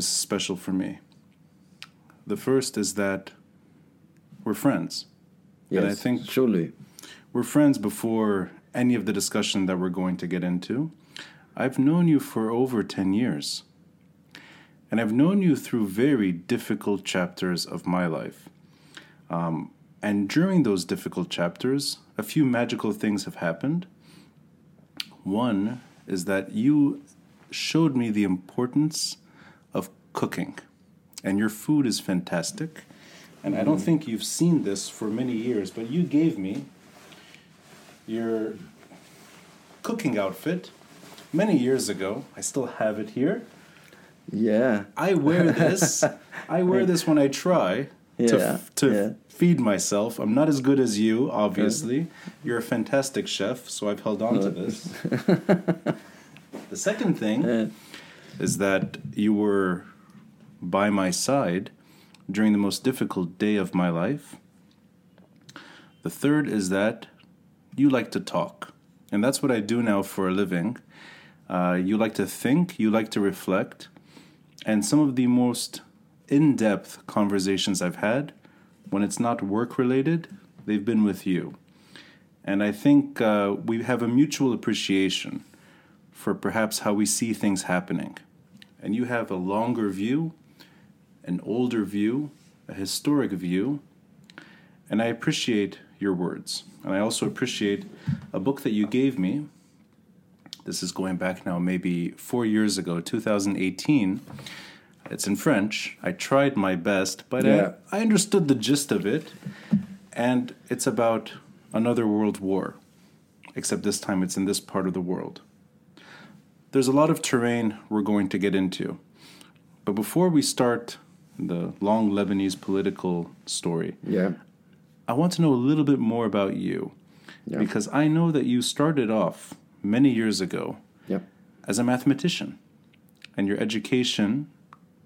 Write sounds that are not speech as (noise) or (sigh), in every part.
is special for me. The first is that we're friends. Yes, and I think surely. we're friends before any of the discussion that we're going to get into. I've known you for over 10 years. And I've known you through very difficult chapters of my life. Um, and during those difficult chapters, a few magical things have happened. One is that you showed me the importance cooking, and your food is fantastic. And I don't think you've seen this for many years, but you gave me your cooking outfit many years ago. I still have it here. Yeah. I wear this. (laughs) I wear this when I try to, Yeah, f- to yeah. feed myself. I'm not as good as you, obviously. You're a fantastic chef, so I've held on to this. (laughs) the second thing Yeah. is that you were by my side during the most difficult day of my life. The third is that you like to talk. And that's what I do now for a living. Uh, you like to think, you like to reflect. And some of the most in depth conversations I've had, when it's not work related, they've been with you. And I think uh, we have a mutual appreciation for perhaps how we see things happening. And you have a longer view, an older view, a historic view. And I appreciate your words. And I also appreciate a book that you gave me. This is going back now, maybe four years ago, 2018. It's in French. I tried my best, but Yeah. I, I understood the gist of it. And it's about another world war, except this time it's in this part of the world. There's a lot of terrain we're going to get into. But before we start the long Lebanese political story, Yeah. I want to know a little bit more about you. Yeah. Because I know that you started off many years ago Yeah. as a mathematician, and your education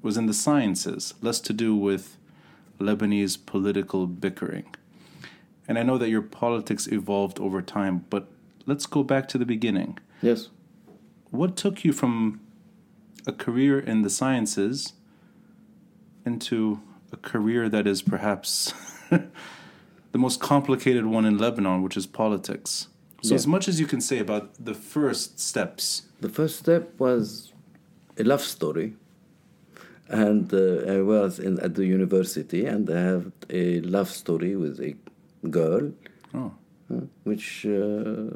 was in the sciences, less to do with Lebanese political bickering. And I know that your politics evolved over time, but let's go back to the beginning. Yes. What took you from a career in the sciences into a career that is perhaps (laughs) the most complicated one in Lebanon, which is politics? So, Yeah. as much as you can say about the first steps, The first step was a love story. And uh, I was in, at the university and I had a love story with a girl, oh, uh, which uh,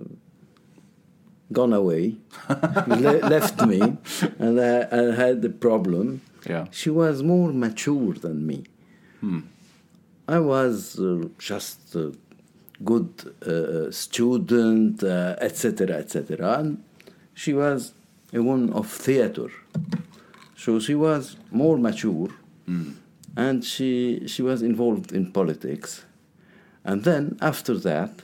gone away, (laughs) le- left me, and I, I had a problem. Yeah, She was more mature than me. I was uh, just a good uh, student, uh, etc., etc. And she was a woman of theater. So she was more mature, and she, she was involved in politics. And then after that,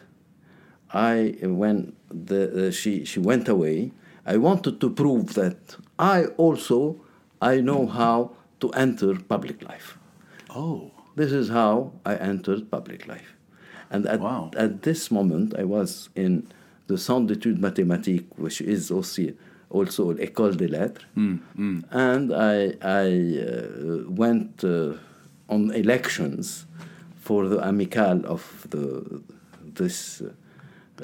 I when the, uh, she she went away, I wanted to prove that I also I know how to enter public life. oh, This is how I entered public life. And at, Wow. at this moment, I was in the Centre d'études mathématiques, which is also, also l'École des Lettres. And I, I uh, went uh, on elections for the amical of the, this uh,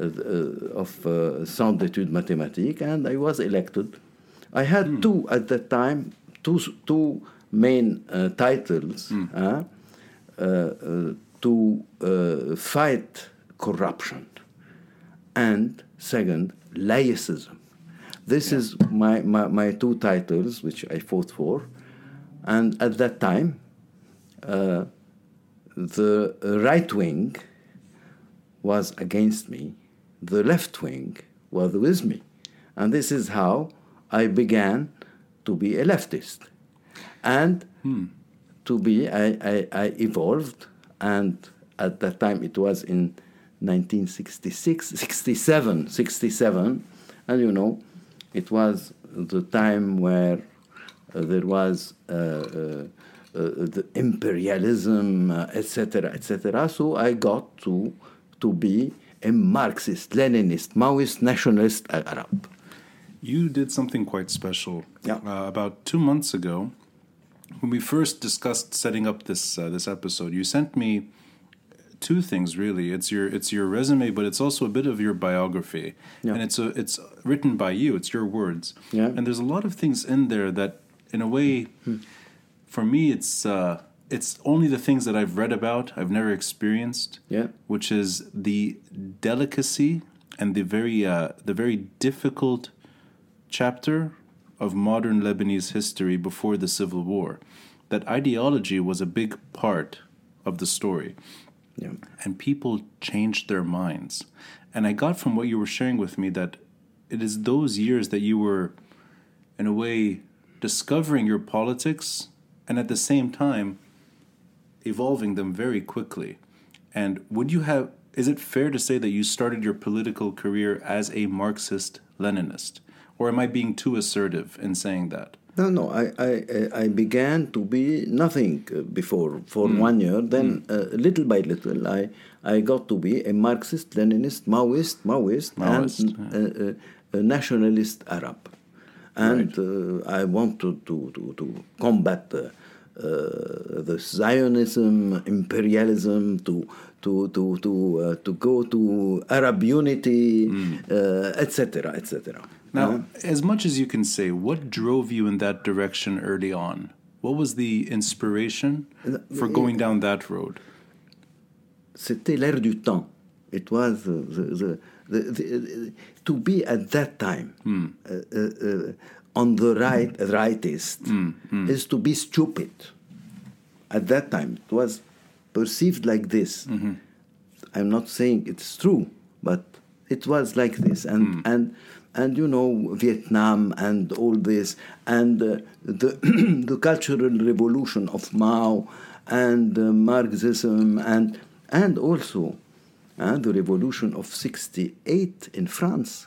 uh, of uh, Centre d'études mathématiques, and I was elected. I had two at that time, two two main uh, titles uh, uh, uh, to uh, fight corruption, and second, laicism. This is my, my, my two titles which I fought for, and at that time, uh, the right wing was against me, the left wing was with me. And this is how I began to be a leftist. And to be, I, I, I evolved, and at that time it was in 1966, 67, 67, and you know, it was the time where uh, there was uh, uh, uh, the imperialism, uh, etc., etc. So I got to to be a Marxist, Leninist, Maoist, nationalist Arab. You did something quite special. Yeah. Uh, about two months ago, when we first discussed setting up this uh, this episode, you sent me two things really. It's your it's your resume, but it's also a bit of your biography, Yeah. and it's a it's written by you. It's your words, Yeah. and there's a lot of things in there that, in a way, for me, it's uh, it's only the things that I've read about. I've never experienced Yeah. which is the delicacy and the very uh, the very difficult chapter of modern Lebanese history before the civil war. That ideology was a big part of the story, Yeah. and people changed their minds. And I got from what you were sharing with me that it is those years that you were, in a way, discovering your politics and at the same time evolving them very quickly. And would you have, is it fair to say that you started your political career as a Marxist Leninist? Or am I being too assertive in saying that? No, no. I, I, I began to be nothing uh, before for Hmm. one year. Then, uh, little by little, I, I got to be a Marxist, Leninist, Maoist, Maoist, Maoist, and uh, uh, a nationalist Arab. And uh, I wanted to, to, to combat the, uh, the Zionism, imperialism, to to to to uh, to go to Arab unity, etc., etc. Now, as much as you can say, what drove you in that direction early on? What was the inspiration uh, for going down that road? c'était l'ère du temps. It was uh, the, the, the, the, uh, to be at that time uh, uh, uh, on the right, rightist hmm, hmm. is to be stupid. At that time, it was perceived like this. Mm-hmm. I'm not saying it's true, but it was like this, and and and you know Vietnam and all this, and uh, the (clears throat) the cultural revolution of Mao, and uh, Marxism, and and also uh, the revolution of '68 in France.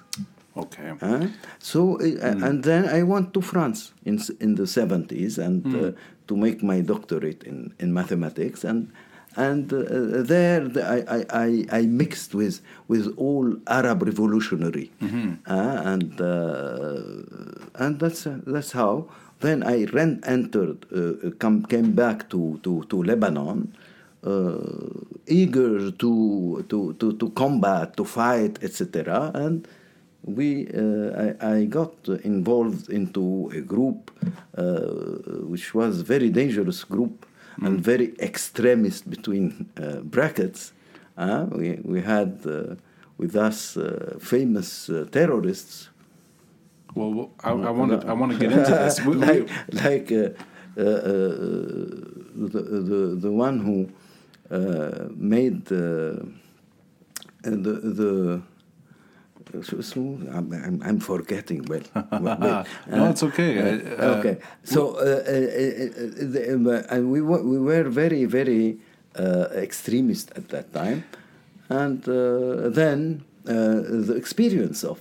Okay. Huh? So, uh, and then I went to France in in the seventies and uh, to make my doctorate in, in mathematics, and and uh, there the, I, I, I I mixed with with all Arab revolutionary, uh, and uh, and that's uh, that's how. Then I ran, entered, uh, come, came back to, to, to Lebanon, uh, eager to, to, to, to combat, to fight, etc. And we, uh, I, I got involved into a group uh, which was very dangerous group and very extremist between uh, brackets. Uh, we, we had uh, with us uh, famous uh, terrorists Well, I, I want to I want to get into this. (laughs) We- like like uh, uh, uh, the, the the one who uh, made uh, the the. So, I'm, I'm, I'm forgetting. Well, well, well, No, it's okay. uh, Uh, okay. So, uh, uh, uh, the, uh, and we were, we were very very uh, extremist at that time, and uh, then uh, the experience of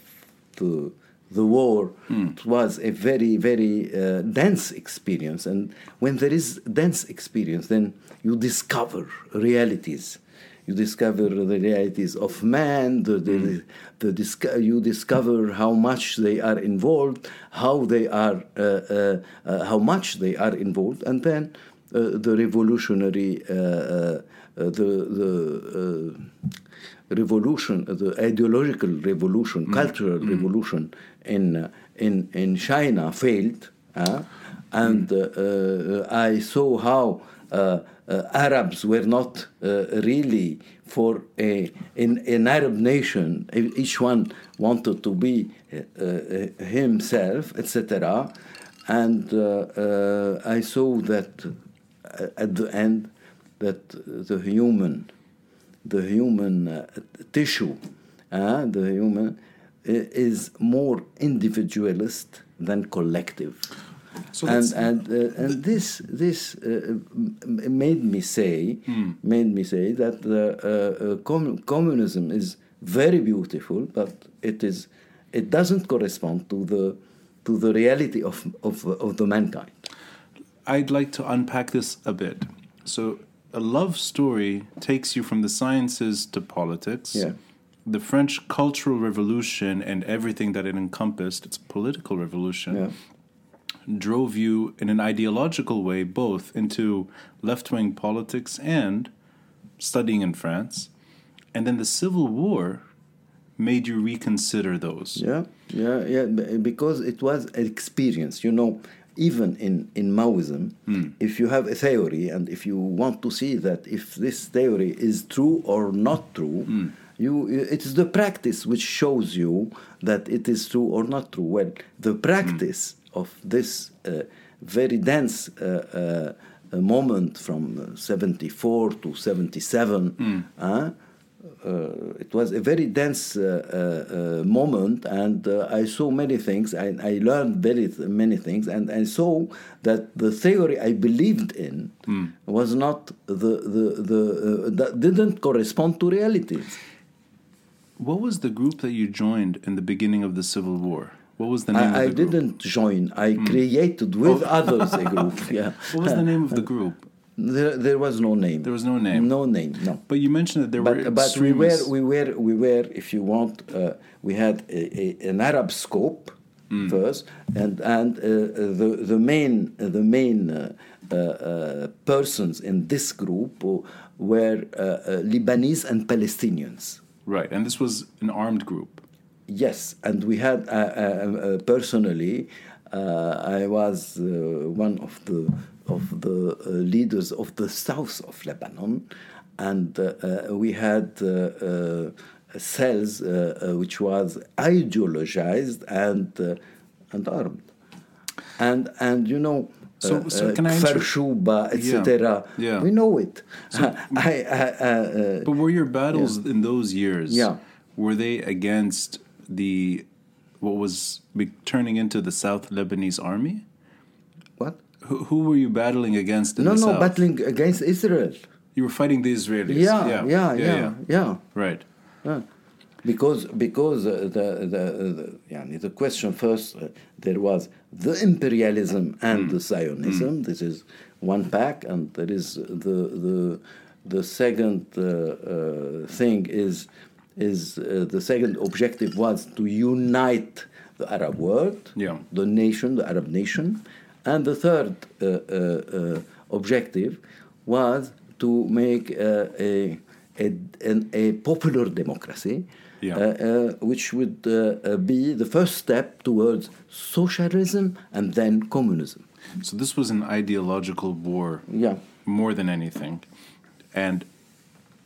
the the war it was a very very uh, dense experience, and when there is dense experience, then you discover realities. You discover the realities of man. The, the, the disco- you discover how much they are involved, how they are, uh, uh, uh, how much they are involved, and then uh, the revolutionary, uh, uh, the the uh, revolution, the ideological revolution, cultural revolution in uh, in in China failed, uh, and uh, I saw how. Uh, uh, Arabs were not uh, really for a in an Arab nation. Each one wanted to be himself, etc. And I saw that at the end that the human, the human uh, tissue, uh, the human is more individualist than collective So and and uh, and this this uh, made me say made me say that the uh, uh, com- communism is very beautiful, but it is it doesn't correspond to the to the reality of of, of the mankind. I'd like to unpack this a bit. So, a love story takes you from the sciences to politics. Yeah. The French Cultural Revolution and everything that it encompassed, it's a political revolution, Yeah. Drove you in an ideological way both into left wing politics and studying in France. And then the Civil War made you reconsider those. Yeah, yeah, yeah. Because it was an experience. You know, even in in Maoism, hmm. if you have a theory and if you want to see that if this theory is true or not true, hmm. you it is the practice which shows you that it is true or not true. Well, the practice hmm. Of this uh, very dense. Uh, uh, moment from uh, 74 to 77 uh, uh, it was a very dense uh, uh, moment, and uh, I saw many things. I, I learned very th- many things, and I saw that the theory I believed in was not the the the uh, that didn't correspond to realities. What was the group that you joined in the beginning of the Civil War? What was the name I, I of the group? didn't join. I created with others a group. (laughs) Yeah, What was the name of the group? there, there was no name. There was no name. No name. No. But you mentioned that there were but, but we were we were we were if you want uh, we had a, a, an Arab scope first and and uh, the the main the main uh, uh, uh, persons in this group were uh, uh, Lebanese and Palestinians. right, and this was an armed group. Yes, and we had uh, uh, uh, personally, uh, I was uh, one of the of the uh, leaders of the south of Lebanon, and uh, uh, we had uh, uh, cells uh, uh, which was ideologized and uh, and armed, and and you know. So- uh, so uh, can I inter- Kfar Shuba, Yeah, etc. yeah. We know it. (laughs) I, I, uh, uh, But were your battles in those years? Yeah. Were they against the what was turning into the South Lebanese army? What? Who, who were you battling against? no, no, South? battling against Israel. You were fighting the Israelis. Yeah, yeah, yeah, yeah, yeah. yeah. Right. Yeah. Because because uh, the the, the, yani the question first uh, there was the imperialism and mm. the Zionism. Mm. This is one pack, and there is the the the second uh, uh, thing is is uh, the second objective was to unite the Arab world, Yeah. the nation, the Arab nation, and the third uh, uh, uh, objective was to make uh, a, a, an, a popular democracy, Yeah. uh, uh, which would be the first step towards socialism and then communism. So this was an ideological war Yeah. more than anything. And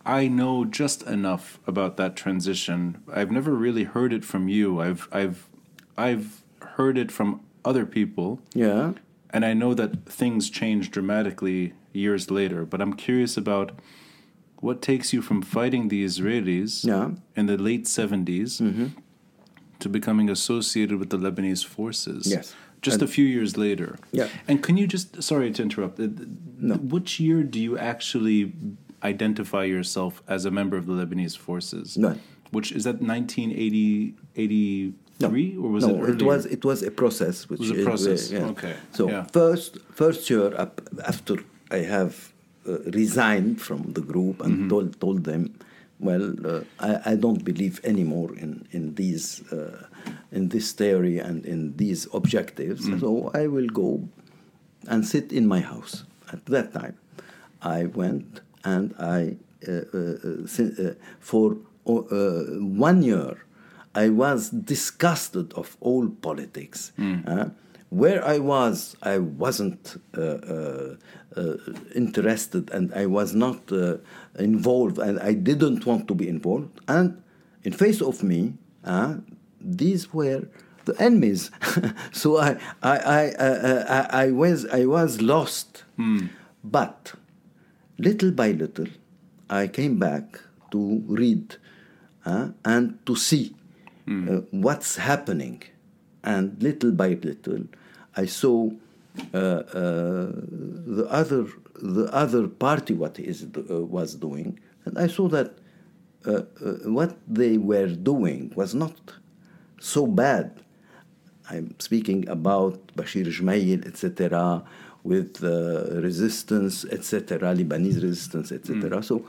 I know just enough about that transition. I've never really heard it from you. I've I've I've heard it from other people. Yeah. And I know that things change dramatically years later, but I'm curious about what takes you from fighting the Israelis Yeah. in the late 70s to becoming associated with the Lebanese forces. Yes. Just a few years later. Yeah. And can you just, sorry to interrupt, uh, No. which year do you actually identify yourself as a member of the Lebanese forces? No. Which is that 1980, 83 or was no, it earlier? it was it was a process. Which was a is, uh, process, yeah. okay, So yeah. first first year up after I have uh, resigned from the group and Mm-hmm. told told them, well, uh, I, I don't believe anymore in in these uh, in this theory and in these objectives. Mm. So I will go and sit in my house. At that time, I went and I uh, uh, uh, for uh, one year. I was disgusted of all politics. Uh, where I was, I wasn't uh, uh, uh, interested and I was not uh, involved and I didn't want to be involved. And in face of me, uh, these were the enemies. (laughs) so I, I, I, uh, I, I, was, I was lost. But little by little, I came back to read uh, and to see uh, what's happening. And little by little, I saw uh, uh, the other the other party what is uh, was doing, and I saw that uh, what they were doing was not so bad. I'm speaking about Bashir Jmail, etc., with uh, resistance, etc., Lebanese resistance, etc. So,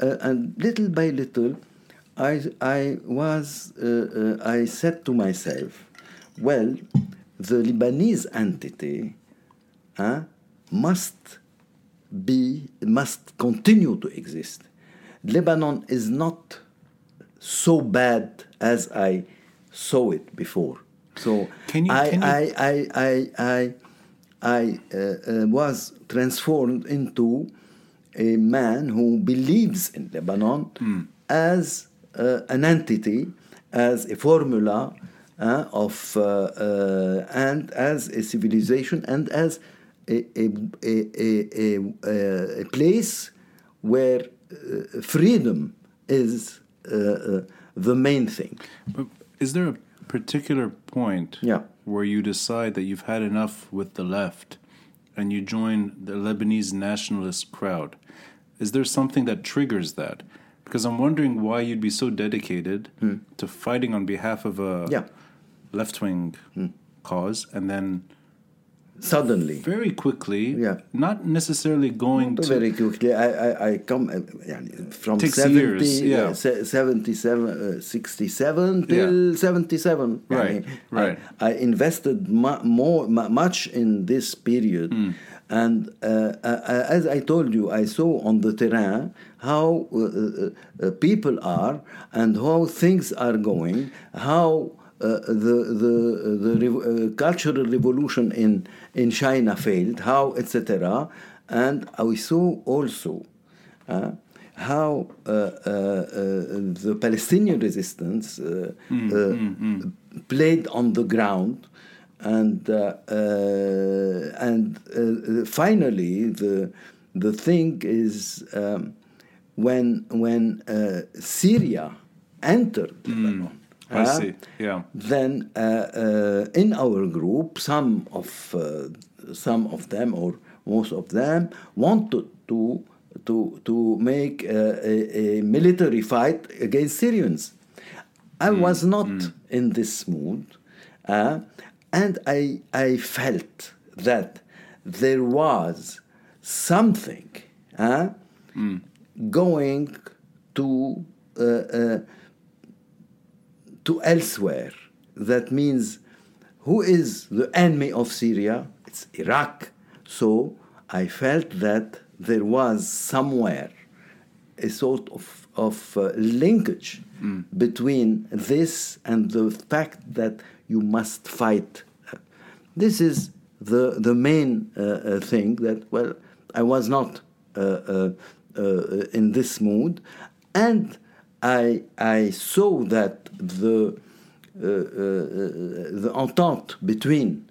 uh, and little by little, I, I was, uh, uh, I said to myself, well, the Lebanese entity uh, must be must continue to exist. Lebanon is not so bad as I saw it before. So Can you- I, can you- I, I, I, I, I uh, uh, was transformed into a man who believes in Lebanon as uh, an entity, as a formula uh, of, uh, uh, and as a civilization, and as a, a, a, a, a, place where uh, freedom is the main thing. But is there a particular point Yeah. where you decide that you've had enough with the left and you join the Lebanese nationalist crowd? Is there something that triggers that? Because I'm wondering why you'd be so dedicated hmm. to fighting on behalf of a. Yeah. left wing hmm. cause and then suddenly very quickly yeah not necessarily going not to very quickly i i, I come uh, from 70 years, yeah. Uh, 77 uh, 67 till yeah. 77 right I, right I, I invested mu more mu much in this period mm. and uh, uh, uh, as i told you i saw on the terrain how people are and how things are going how the the the rev- uh, cultural revolution in in China failed, how etc. And I saw also uh, how uh, uh, uh, the Palestinian resistance uh, uh, played on the ground, and uh, uh, and uh, finally the the thing is um, when when uh, Syria entered Lebanon. I uh, see, yeah. then uh, uh, in our group, some of uh, some of them or most of them wanted to to to make uh, a, a military fight against Syrians. I was not in this mood, uh, and I I felt that there was something uh, going to. Uh, uh, to elsewhere. That means who is the enemy of Syria? It's Iraq. So I felt that there was somewhere a sort of, of uh, linkage between this and the fact that you must fight. This is the, the main uh, uh, thing that, well, I was not uh, uh, uh, in this mood. And I, I saw that the, uh, uh, the entente between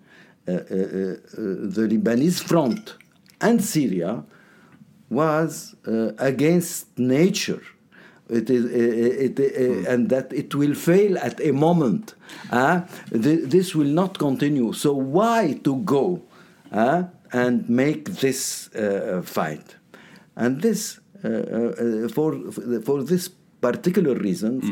uh, uh, uh, the Lebanese front and Syria was uh, against nature. It is, uh, it, uh, and that it will fail at a moment. Uh, th- this will not continue. So why to go uh, and make this uh, fight? And this, uh, uh, for for this particular reasons,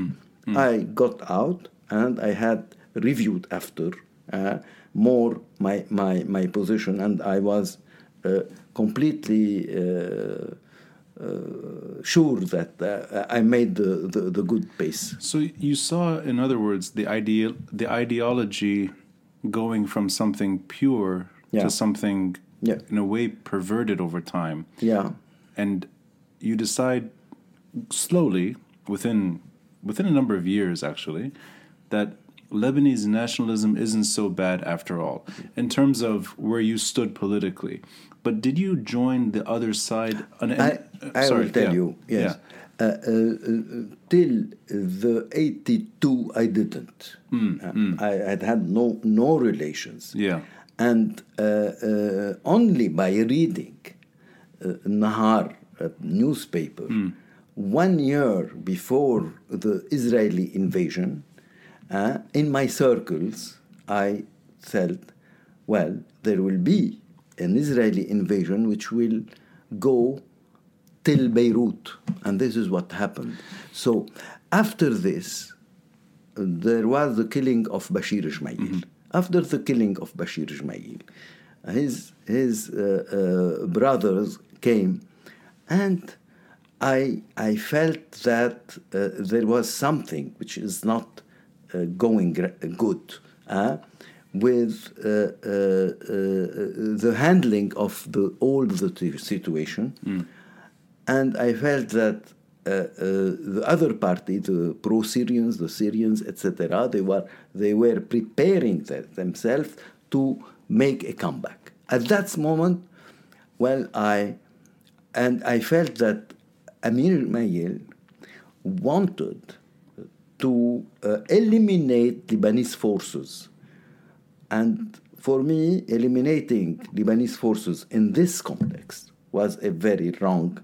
I got out and I had reviewed after uh, more my, my, my position, and I was uh, completely uh, uh, sure that uh, I made the, the, the good pace. So you saw, in other words, the ideal, the ideology going from something pure Yeah. to something, Yeah. in a way, perverted over time, Yeah, and you decide slowly, within within a number of years, actually, that Lebanese nationalism isn't so bad after all, in terms of where you stood politically. But did you join the other side? I, uh, I sorry, will tell yeah, you, yes. yeah. Uh, uh, uh, till the 82, I didn't. Uh, I had had no, no relations. Yeah. And uh, uh, only by reading uh, Nahar newspaper one year before the Israeli invasion, uh, in my circles, I felt, well, there will be an Israeli invasion which will go till Beirut. And this is what happened. So after this, there was the killing of Bashir Jmail. After the killing of Bashir Jmail, his, his uh, uh, brothers came and I, I felt that uh, there was something which is not uh, going good. uh, with uh, uh, uh, the handling of the all the situation, and I felt that the other party, the pro-Syrians, the Syrians, etc., they were they were preparing th- themselves to make a comeback. At that moment, well, I and I felt that Amin Jmail wanted to uh, eliminate Lebanese forces. And for me, eliminating Lebanese forces in this context was a very wrong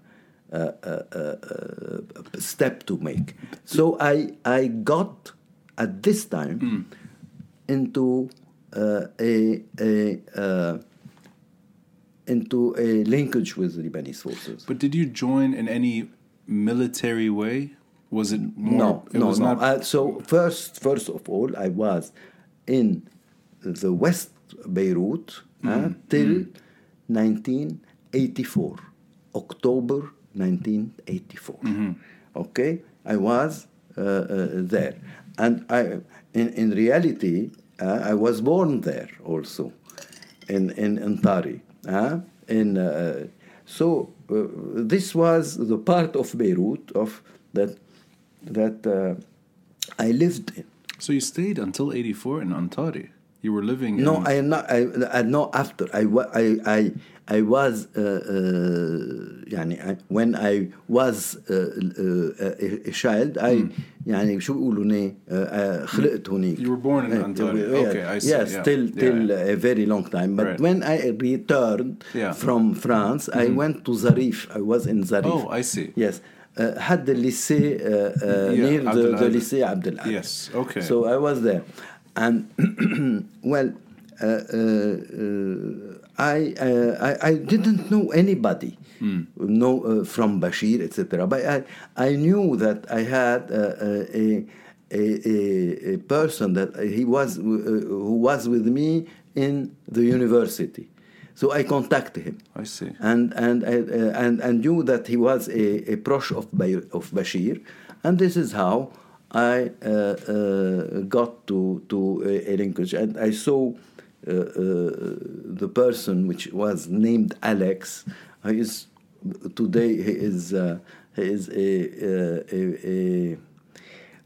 uh, uh, uh, step to make. So I, I got at this time into uh, a, a uh, into a linkage with the Lebanese forces. But did you join in any military way? Was it more? No, it no, was no. not. Uh, so first, first of all, I was in the West Beirut uh, Mm, till 1984, October 1984. Mm-hmm. Okay, I was uh, uh, there, and I, in in reality, uh, I was born there also, in in Antari. Uh, in uh, so uh, this was the part of Beirut of that that uh, I lived in. so you stayed until '84 in Antari. You were living. No, in, I am not. I, I no after. I I I I was. Uh, uh, يعني I, when I was uh, uh, a, a child, I يعني شو بيقولوا هنا uh, خلقت هناك. You were born in Uh, Antalya. yeah, Okay, I see, Yes, yeah. till Yeah, till yeah. a very long time. But Right. when I returned Yeah. from France, I went to Zarif. I was in Zarif. Oh, I see. Yes. Uh, had the lycée uh, uh, Yeah, near Abdel the, the Adel. lycée Abdel Adel. Yes, okay. So I was there, and (clears throat) well, uh, uh, uh, I, uh, I I didn't know anybody, no uh, from Bashir, etc. But I I knew that I had uh, uh, a, a a a person that he was uh, who was with me in the university. So I contacted him I see. and and uh, and and knew that he was a, a proche of of Bashir, and this is how I uh, uh, got to to a, linkage, and I saw the person which was named Alex. He is today he is uh, he is a, uh, a, a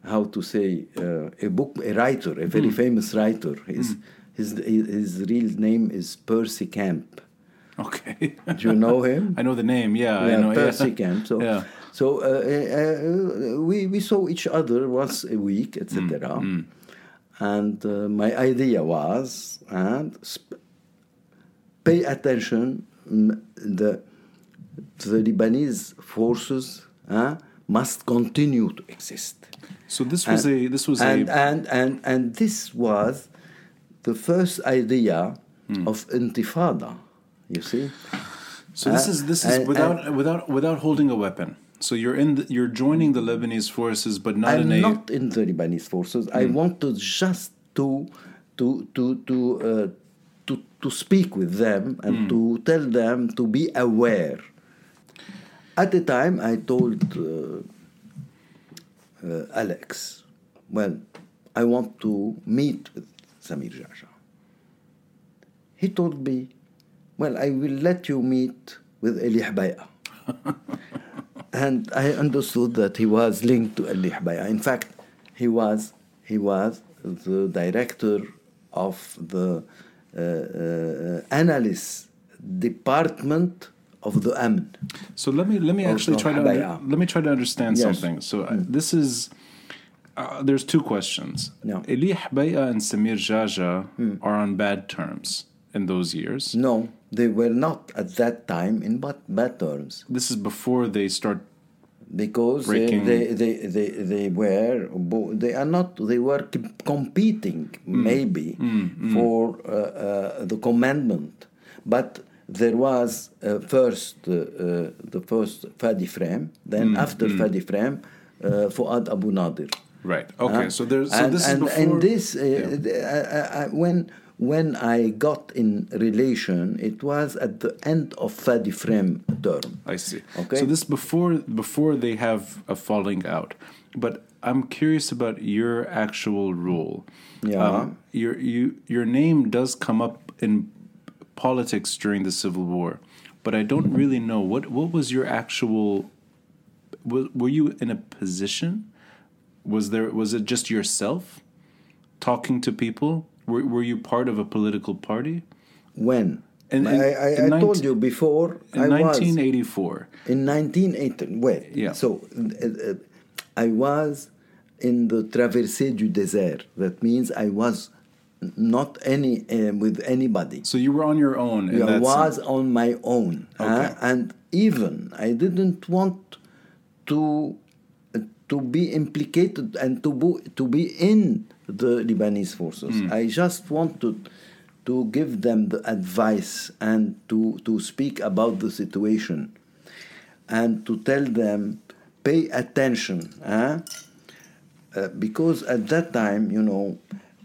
how to say uh, a book a writer a very famous writer his, his his real name is Percy Camp Okay. do you know him (laughs) I know the name. Yeah, I know. Percy yeah. Camp. So, yeah. so uh, uh, we we saw each other once a week, etc. Mm, And uh, my idea was and sp- pay attention. The the Lebanese forces uh, must continue to exist. So this was and, a this was and, a and and and this was the first idea Hmm. of intifada. You see. so this uh, is this is without without without holding a weapon. So you're in the, you're joining the Lebanese forces, but not I'm in a not in the Lebanese forces. I wanted just to to to to uh, to to speak with them and Hmm. to tell them to be aware. At the time, I told uh, uh, Alex, "Well, I want to meet with Samir Jaja." He told me, "Well, I will let you meet with Eli Hbaya." (laughs) and I understood that he was linked to Eli Hbaya. In fact, he was he was the director of the uh, uh, analyst department of the Amin. So let me let me actually try to under, let me try to understand Yes. something. So uh, this is uh, there's two questions. No. Eli Hbaya and Samir Jaja are on bad terms in those years. No, they were not at that time in bad, bad terms This is before they start. because they, Breaking- they, they, they, they were they are not they were competing maybe for uh, uh, the commandment but there was uh, first uh, uh, the first Fadi Frem then after Fadi Frem uh, Fuad Abu Nadir Right. Okay. So there's so and, this and, is before. and this when when I got in relation, it was at the end of Fadi Frem term. I see. Okay. So this before before they have a falling out, but I'm curious about your actual role. Yeah. Um, your you your name does come up in politics during the Civil War, but I don't really know what what was your actual. Was, were you in a position? Was there was it just yourself talking to people? Were were you part of a political party? When? In- I, I, in I told you before, In I was 1984. in 1980. Wait, Yeah. so uh, uh, I was in the Traversée du Désert. That means I was not any uh, with anybody. So you were on your own. I that was sense. on my own, huh? Okay. and even I didn't want to uh, to be implicated and to be, to be in the Lebanese forces. Hmm. I just wanted to give them the advice and to to speak about the situation and to tell them pay attention, huh? Uh, because at that time, you know,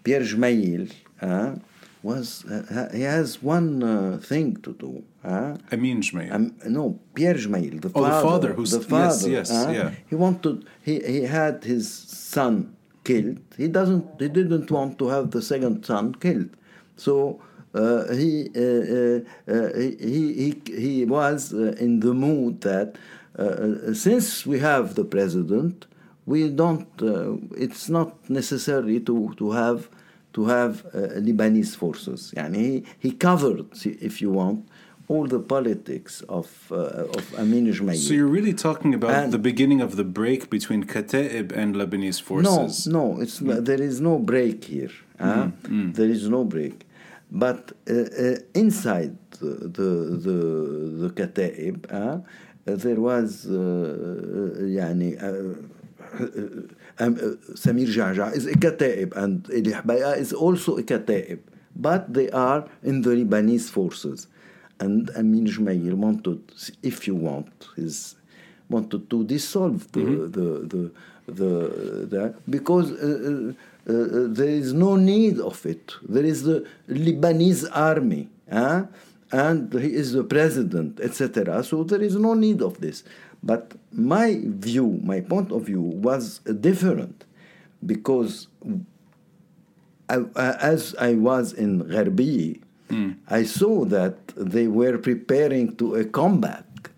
Pierre Jmail uh, was uh, he has one uh, thing to do. Huh? Amin Jmail. Um, no, Pierre Jmail, the Oh, the father. father who's- the yes, father. yes, huh? yeah. He wanted. He he had his son killed. He doesn't. He didn't want to have the second son killed. So. Uh, he, uh, uh, uh, he he he was uh, in the mood that uh, since we have the president, we don't. It's not necessary to to have to have Lebanese forces. Yani he, he covered, if you want, all the politics of uh, of Amin Jmail. So you're really talking about and the beginning of the break between Kataib and Lebanese forces. No, no, it's mm. there is no break here. Mm. Mm. There is no break, but uh, uh, inside the the the, Kataib, there was uh, uh, يعني, uh, um, Samir Jaja is a Kataib and Eli Habaya is also a Kataib, but they are in the Lebanese forces. And Amin Jmail wanted, if you want, his wanted to dissolve the the, the the the because uh, uh, uh, there is no need of it. There is the Lebanese army, huh? and he is the president, etc. So there is no need of this. But my view, my point of view, was different because I, I- as I was in Gharbi, I saw that they were preparing to a comeback.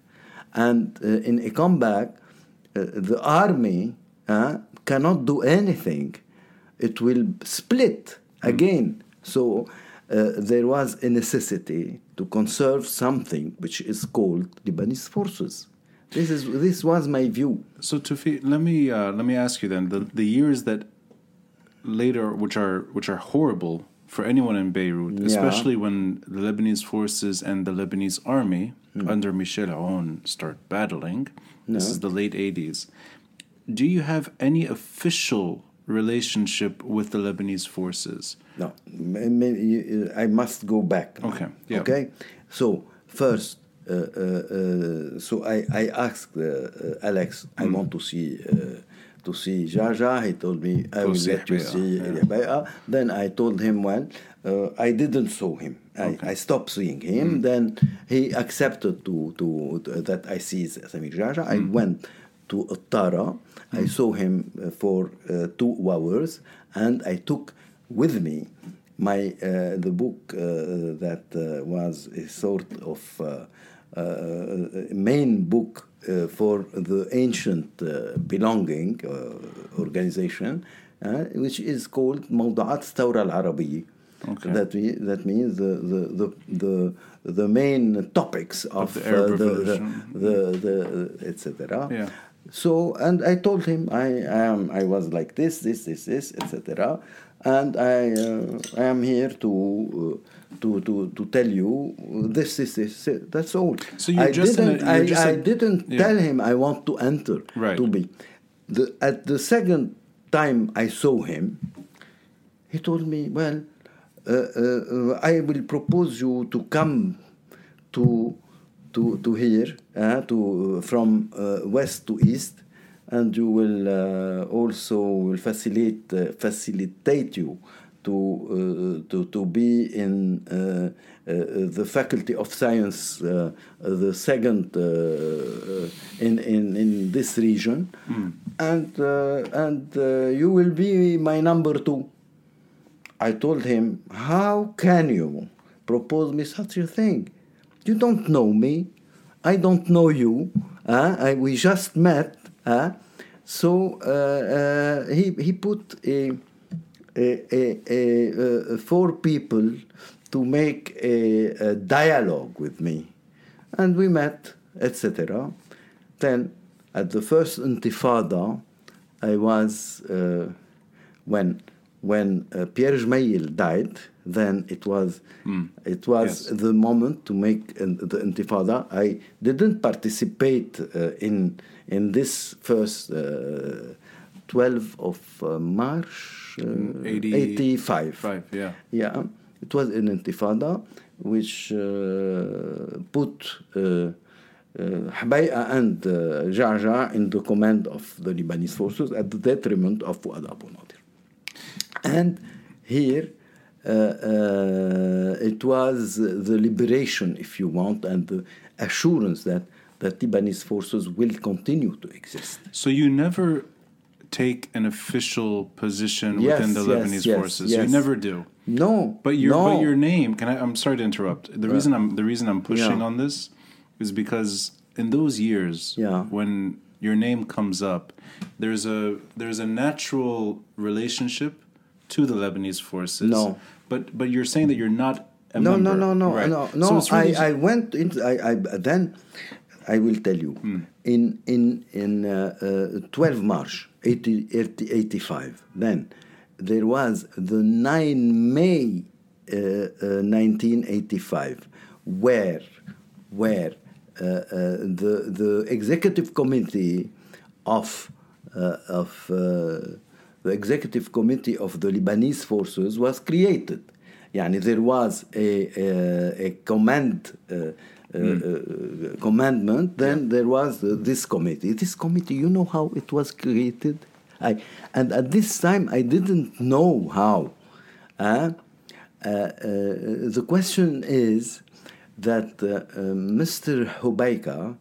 And uh, in a comeback, uh, the army uh, cannot do anything. It will split again. So uh, there was a necessity to conserve something which is called Lebanese forces. This, is, this was my view. So Tufi, let me uh, let me ask you then the the years that later, which are which are horrible for anyone in Beirut, Yeah. especially when the Lebanese forces and the Lebanese army under Michel Aoun start battling. This is the late '80s. Do you have any official relationship with the Lebanese forces? No, m- m- you- I must go back. now. Okay, yeah. Okay. So first, uh, uh, uh, so I I asked uh, uh, Alex. I want to see. Uh, to see Jaja, he told me I will let you see yeah. Then I told him, well, uh, I didn't saw him. I, I stopped seeing him. Then he accepted to, to, to- that I see Samir Jaja. I went to Tara. I saw him uh, for uh, two hours, and I took with me my uh, the book uh, that uh, was a sort of uh, uh, main book uh, for the ancient uh, belonging uh, organization, uh, which is called موضوعات الثورة العربية. Okay. That we, that means the the the the, the main topics of, the Arab uh, the, Revolution. the the, the etc. Yeah. So and I told him I am I was like this this this this etc. And I uh, I am here to uh, to to to tell you this this this that's all. So you're I just didn't you're I, just I a- didn't yeah. tell him I want to enter Right. to be. The, at the second time I saw him, he told me, "Well, uh, uh, uh, I will propose you to come to to to here, uh, to from uh, west to east, and you will uh, also will facilitate uh, facilitate you to uh, to to be in uh, uh, the faculty of science, uh, the second uh, in, in in this region, and uh, and uh, you will be my number two. I told him, How can you propose me such a thing? You don't know me. I don't know you. Uh, I, we just met. Uh, so uh, uh, he, he put a, a, a, a, uh, four people to make a, dialogue with me. And we met, etc. Then, at the first Intifada, I was, uh, when when uh, Pierre Gemayel died, then it was it was Yes. the moment to make uh, the Intifada. I didn't participate uh, in in this first uh, 12 of uh, March uh, 80 85. Five, yeah. Yeah, it was an Intifada which uh, put uh, uh, Hbaya and uh, Jaja in the command of the Lebanese forces at the detriment of Fuad Abu Nadir. And here uh, uh, it was the liberation, if you want, and the assurance that the Lebanese forces will continue to exist. So you never take an official position Yes, within the yes, Lebanese yes, forces. You never do. No, But your no. but your name, can I I'm sorry to interrupt. The uh, reason I'm the reason I'm pushing Yeah. on this is because in those years Yeah. when your name comes up, there's a there's a natural relationship to the Lebanese forces. No. But but you're saying that you're not a no, member. no, no, no, right. no, no. So really I, I went into. I, I then I will tell you Hmm. in in in uh, uh, 12 March 80, 80, 85. Then there was the 9 May uh, uh, 1985, where where uh, uh, the the executive committee of uh, of uh, the executive committee of the Lebanese forces was created. Yani there was a, a, a command uh, uh, uh, commandment. Then there was uh, this committee. This committee, you know how it was created. I and at this time I didn't know how. Uh, uh, uh, the question is that Mr. Hubaika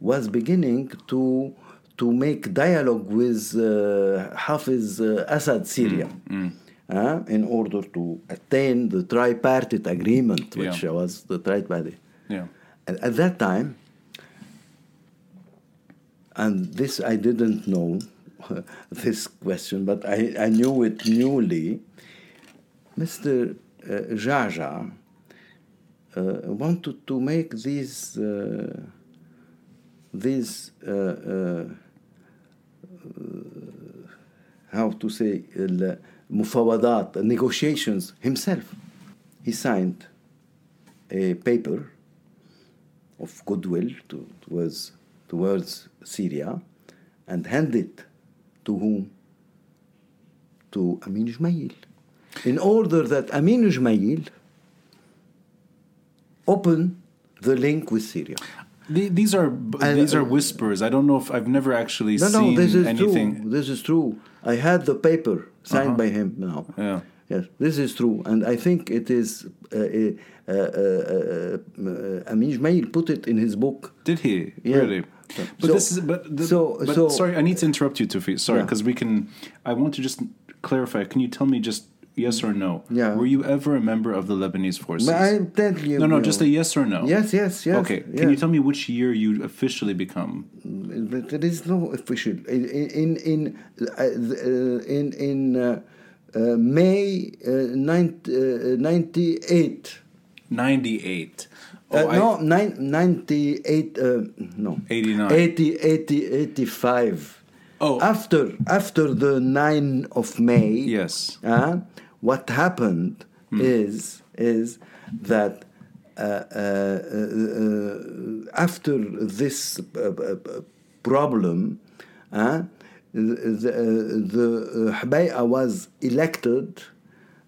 was beginning to to make dialogue with uh, Hafiz uh, Assad Syria uh, in order to attain the tripartite agreement, which Yeah. was the tripartite. Yeah. And at that time, and this I didn't know (laughs) this question, but I, I knew it newly. Mr. Uh, Jaja uh, wanted to make these uh, these uh, uh, how to say uh, mufawadat negotiations himself. He signed a paper of goodwill to, towards towards Syria and hand it to whom? To Amin Jmail. In order that Amin Jmail open the link with Syria. The- These are And, these are uh, whispers. I don't know if I've never actually No, seen no, this is anything. true. This is true. I had the paper signed by him now. Yeah. Yes, this is true, and I think it is. Uh, uh, uh, uh, Amin Jmail put it in his book. Did he Yeah. really? But So- this is but the, so- but so- sorry, I need to interrupt you, Tufi. Sorry, Yeah. because we can. I want to just clarify. Can you tell me just yes or no? Yeah. Were you ever a member of the Lebanese forces? But I tell you. no, no, just a yes or no. Yes, yes, yes. Okay. yes. Can you tell me which year you officially become? There is no official in in in uh, uh, in, in uh, uh, May uh, 90, uh, 98. Ninety-eight. Uh, Oh, I- no, nine, 98, uh, no. 89. 80, 80, 85. Oh. After, after the 9 of May, Yes. uh, what happened is, is that uh, uh, uh, after this problem, uh, the, the uh, was elected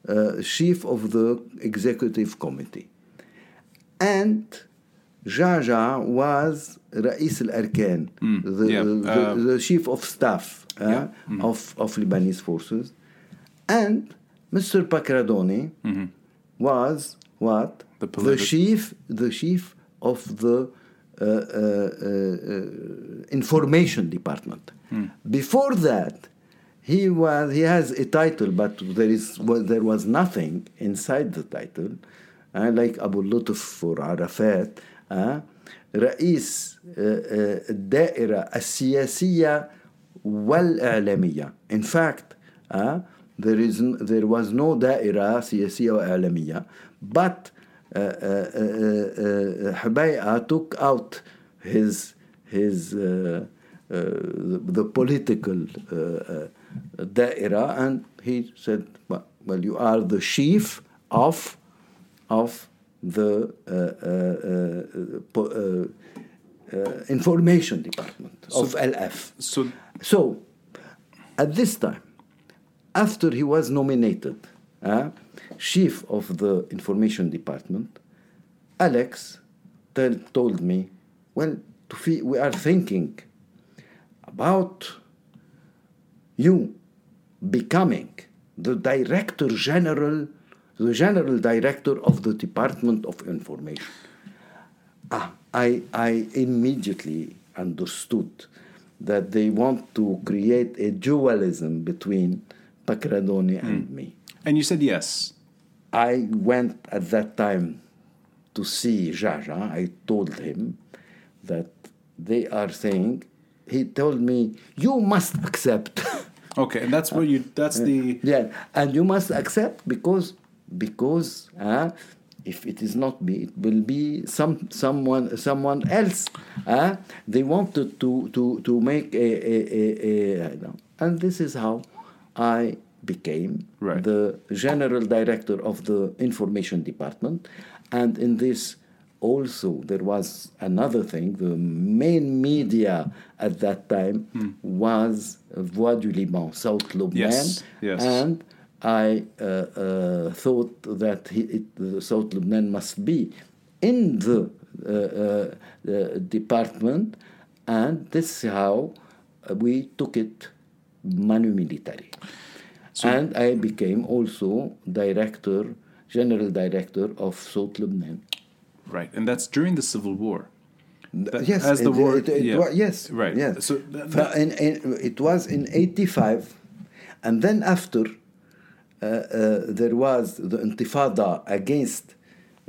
uh, chief of the executive committee. And Jaja was Rais al-Arkan, the, yeah, the, uh, the chief of staff uh, Yeah, of, of Lebanese forces. And Mr. Pakradouni was what. The the chief the chief of the uh, uh, uh, information department. Hmm. Before that, he was he has a title, but there is well, there was nothing inside the title Uh, like Abu Lutf for Arafat, uh, رئيس uh, uh, الدائرة السياسية والإعلامية. In fact, uh, there is n- there was no دائرة سياسية وإعلامية, but uh, uh, uh, uh, Habai'a took out his his uh, uh, the, the political uh, uh, دائرة and he said, well, well, you are the chief of of the uh, uh, uh, information department of LF. So So, at this time, after he was nominated uh, chief of the information department, Alex tell, told me, well, we are thinking about you becoming the director general, the general director of the Department of Information. Ah, I, I immediately understood that they want to create a dualism between Pakradouni and me. and you said yes. I went at that time to see Jaja. I told him that they are saying, he told me, you must accept. Okay, and that's what you. That's (laughs) the. yeah, and you must accept because because uh, if it is not me, it will be some someone someone else. Uh, they wanted to to to make a, a, a, a and this is how I became Right. the general director of the information department, and in this. Also, there was another thing. The main media at that time was Voix du Liban, Sawt Lebnan, Yes, yes. and I uh, uh, thought that he, it, the Sawt Lebnan must be in the uh, uh, uh, department, and this is how we took it manu militari. and I became also director, general director of Sawt Lebnan. Right, and that's during the Civil War. That- yes, as the it- war. it- it yeah. wa- yes, Right. Yes. So that, Fa- in, in, it was in '85, and then after there was the Intifada against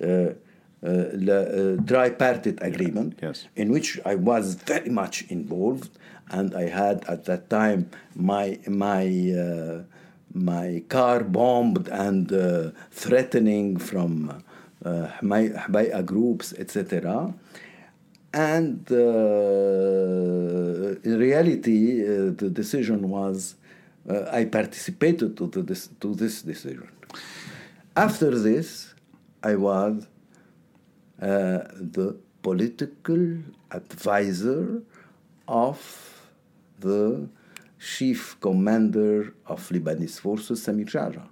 uh, uh, the uh, tripartite agreement, Yes. in which I was very much involved, and I had at that time my my. Uh, my car bombed and uh, threatening from uh, Hmay- groups, etc. And uh, in reality, uh, the decision was uh, I participated to, this, to this decision. After this, I was uh, the political advisor of the chief commander of Lebanese forces, Samir Jaja.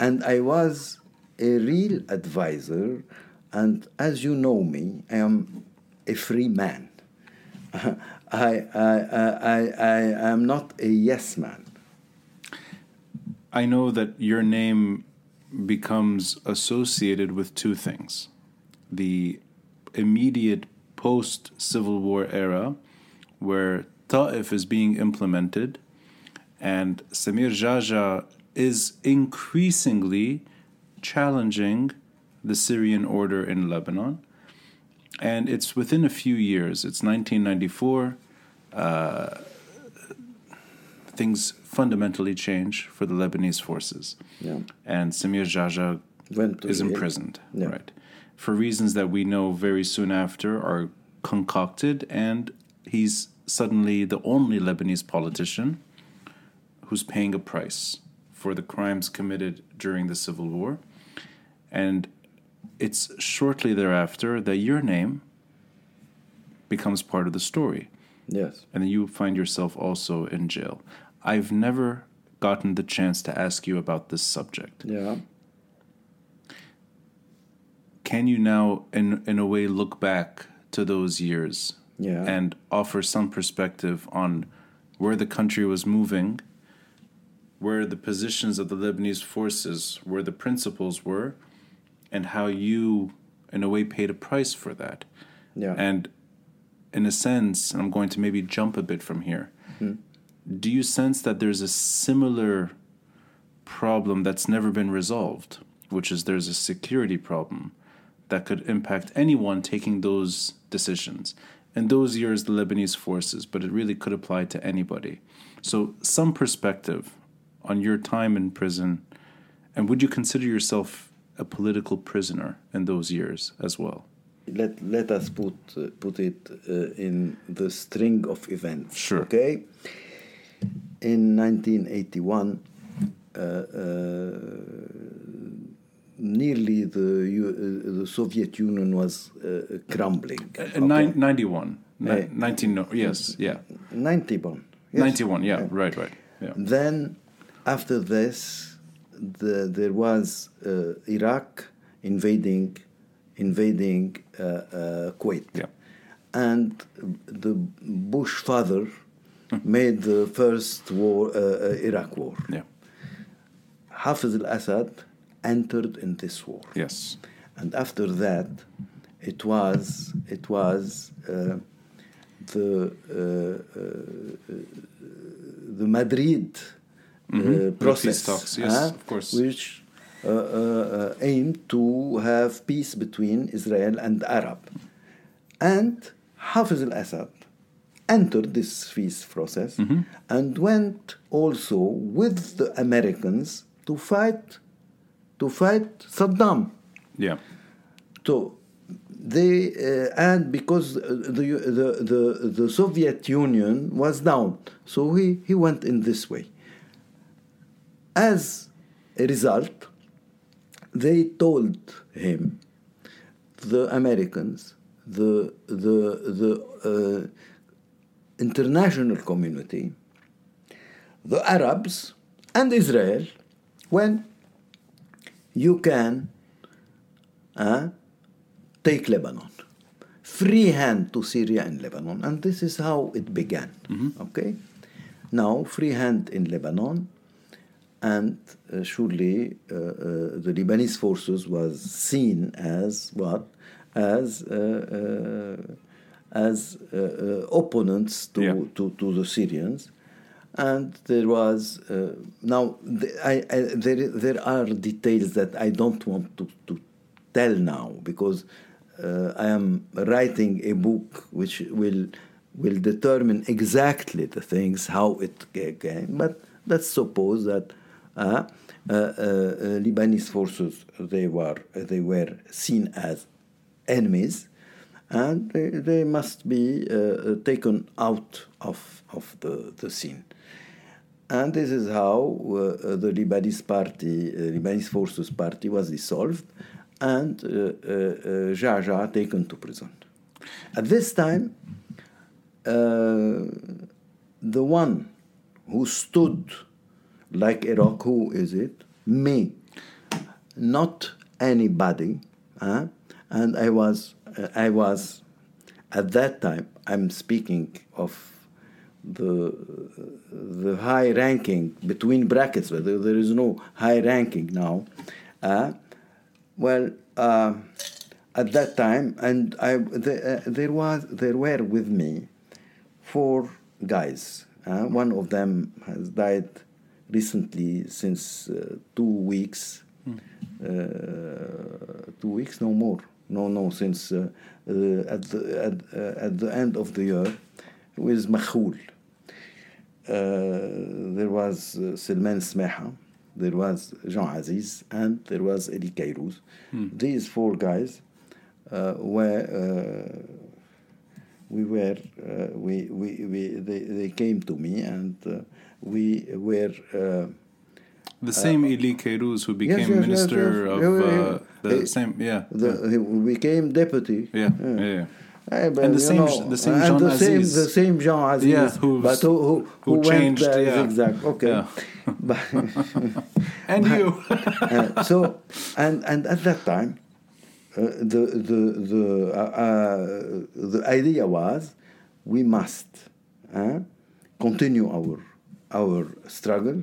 And I was a real advisor, and as you know me, I am a free man. (laughs) I, I, I, I, I am not a yes man. I know that your name becomes associated with two things the immediate post Civil War era, where Ta'if is being implemented, and Samir Jaja is increasingly challenging the Syrian order in Lebanon. And it's within a few years, it's 1994 uh, things fundamentally change for the Lebanese forces. Yeah. And Samir Jaja is imprisoned, Yeah. right? For reasons that we know very soon after are concocted, and he's suddenly the only Lebanese politician who's paying a price for the crimes committed during the Civil War. And it's shortly thereafter that your name becomes part of the story Yes. and then you find yourself also in jail. I've never gotten the chance to ask you about this subject. Yeah. Can you now, in in a way, look back to those years Yeah. and offer some perspective on where the country was moving where the positions of the Lebanese forces, where the principles were, and how you, in a way, paid a price for that. Yeah. And in a sense, and I'm going to maybe jump a bit from here, mm-hmm. Do you sense that there's a similar problem that's never been resolved, which is there's a security problem that could impact anyone taking those decisions? In those years, the Lebanese forces, but it really could apply to anybody. So, some perspective on your time in prison, and would you consider yourself a political prisoner in those years as well? let let us put uh, put it uh, in the string of events. Sure. Okay. In 1981, uh, uh, nearly the U- uh, the Soviet Union was uh, crumbling. In nine, 91. Ni- Eh. 19, no, yes, yeah. 91. yes. 91, yeah, right, right. Yeah. Then, after this, the, there was uh, Iraq invading invading uh, uh, Kuwait, Yeah. and the Bush father made the first war, uh, uh, Iraq war. Yeah. Hafiz al-Assad entered in this war, Yes. and after that, it was it was uh, the uh, uh, the Madrid uh, process, talks, yes, huh, of course. which aimed to have peace between Israel and Arab, and Hafiz al-Assad entered this peace process Mm-hmm. and went also with the Americans to fight to fight Saddam. Yeah. So they uh, and because the, the the the Soviet Union was down, so he he went in this way. As a result, they told him, the Americans, the the the uh, international community, the Arabs, and Israel, when you can uh, take Lebanon. Free hand to Syria and Lebanon. And this is how it began. Okay? Now, free hand in Lebanon, and uh, surely uh, uh, the Lebanese forces was seen as what? As uh, uh, as uh, uh, opponents to, Yeah. to, to the Syrians. And there was uh, now the, I, I, there there are details that I don't want to, to tell now because uh, I am writing a book which will will determine exactly the things how it came. But let's suppose that uh, uh, Lebanese forces they were they were seen as enemies, and they, they must be uh, taken out of of the, the scene. And this is how uh, the Lebanese party, uh, Lebanese Forces Party, was dissolved, and uh, uh, uh, Jaja taken to prison. At this time, uh, the one who stood like rock, who is it? Me, not anybody. Huh? And I was, uh, I was, at that time. I'm speaking of the the high ranking between brackets. But there, there is no high ranking now. Uh, well, uh, at that time, and I the, uh, there was there were with me four guys. Uh, one of them has died recently since uh, two weeks. Uh, two weeks, no more. No, no, since uh, uh, at the at, uh, at the end of the year, with Makhul. Uh, there was uh, Salman Smeha, there was Jean Aziz, and there was Eli Kairouz. These four guys uh, were uh, we were uh, we, we, we they, they came to me and uh, we were uh, The same Eli Kairouz who became yes, yes, minister yes. of Yeah, yeah, uh, yeah. the Eh, same, yeah. the, he became deputy. yeah, yeah, yeah. But, And the same- know, the same and Jean the same, Aziz. the same Jean Aziz, Yeah, who's- but who who, who went changed, there yeah. zigzag. Okay, Yeah. (laughs) but, (laughs) And you. (laughs) uh, so and and at that time, uh, the the the uh, uh, the idea was we must uh, continue our our struggle.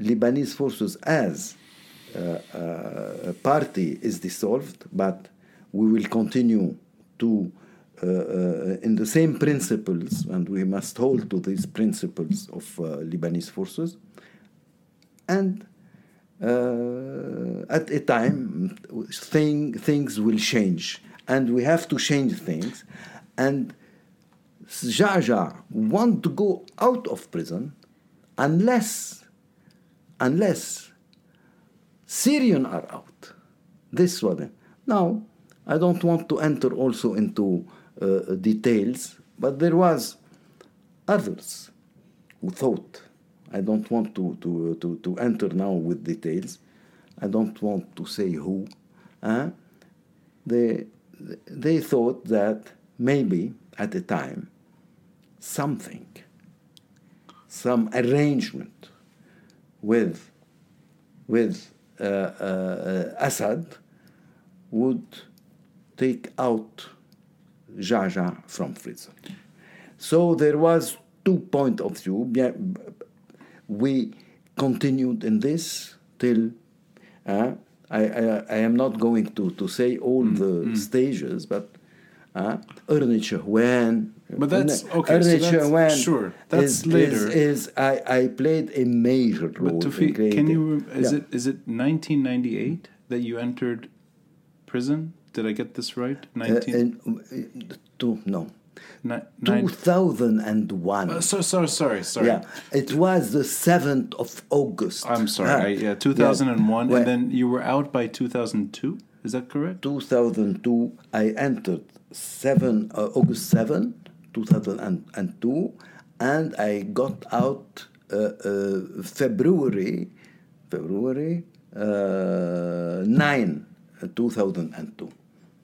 Lebanese forces as uh, uh, party is dissolved, but we will continue to uh, uh, in the same principles, and we must hold to these principles of uh, Lebanese forces. And uh, at a time, thing, things will change, and we have to change things. And Jaja want to go out of prison unless, unless Syrian are out. This one. Now, I don't want to enter also into uh, details, but there was others who thought. I don't want to, to, to, to enter now with details. I don't want to say who. Uh, they, they thought that maybe at the time something, some arrangement with, with uh, uh, Assad would take out Jaja from prison. So there was two point of view. We continued in this till uh, I, I, I, am not going to, to say all mm, the mm. stages, but uh, when but that's okay. So that's, sure, that's is, later. Is, is, I, I played a major role. But Toufic, can you? Is yeah. it is it 1998 that you entered prison? Did I get this right? 19 uh, uh, two, no. Ni 2001. Uh, so, so, sorry, sorry. Yeah, it was the 7th of August. I'm sorry. Ah. I, yeah, 2001. Yeah. and then you were out by 2002? Is that correct? 2002. I entered 7 uh, August 7, 2002, and I got out uh, uh February, February uh, 9, 2002.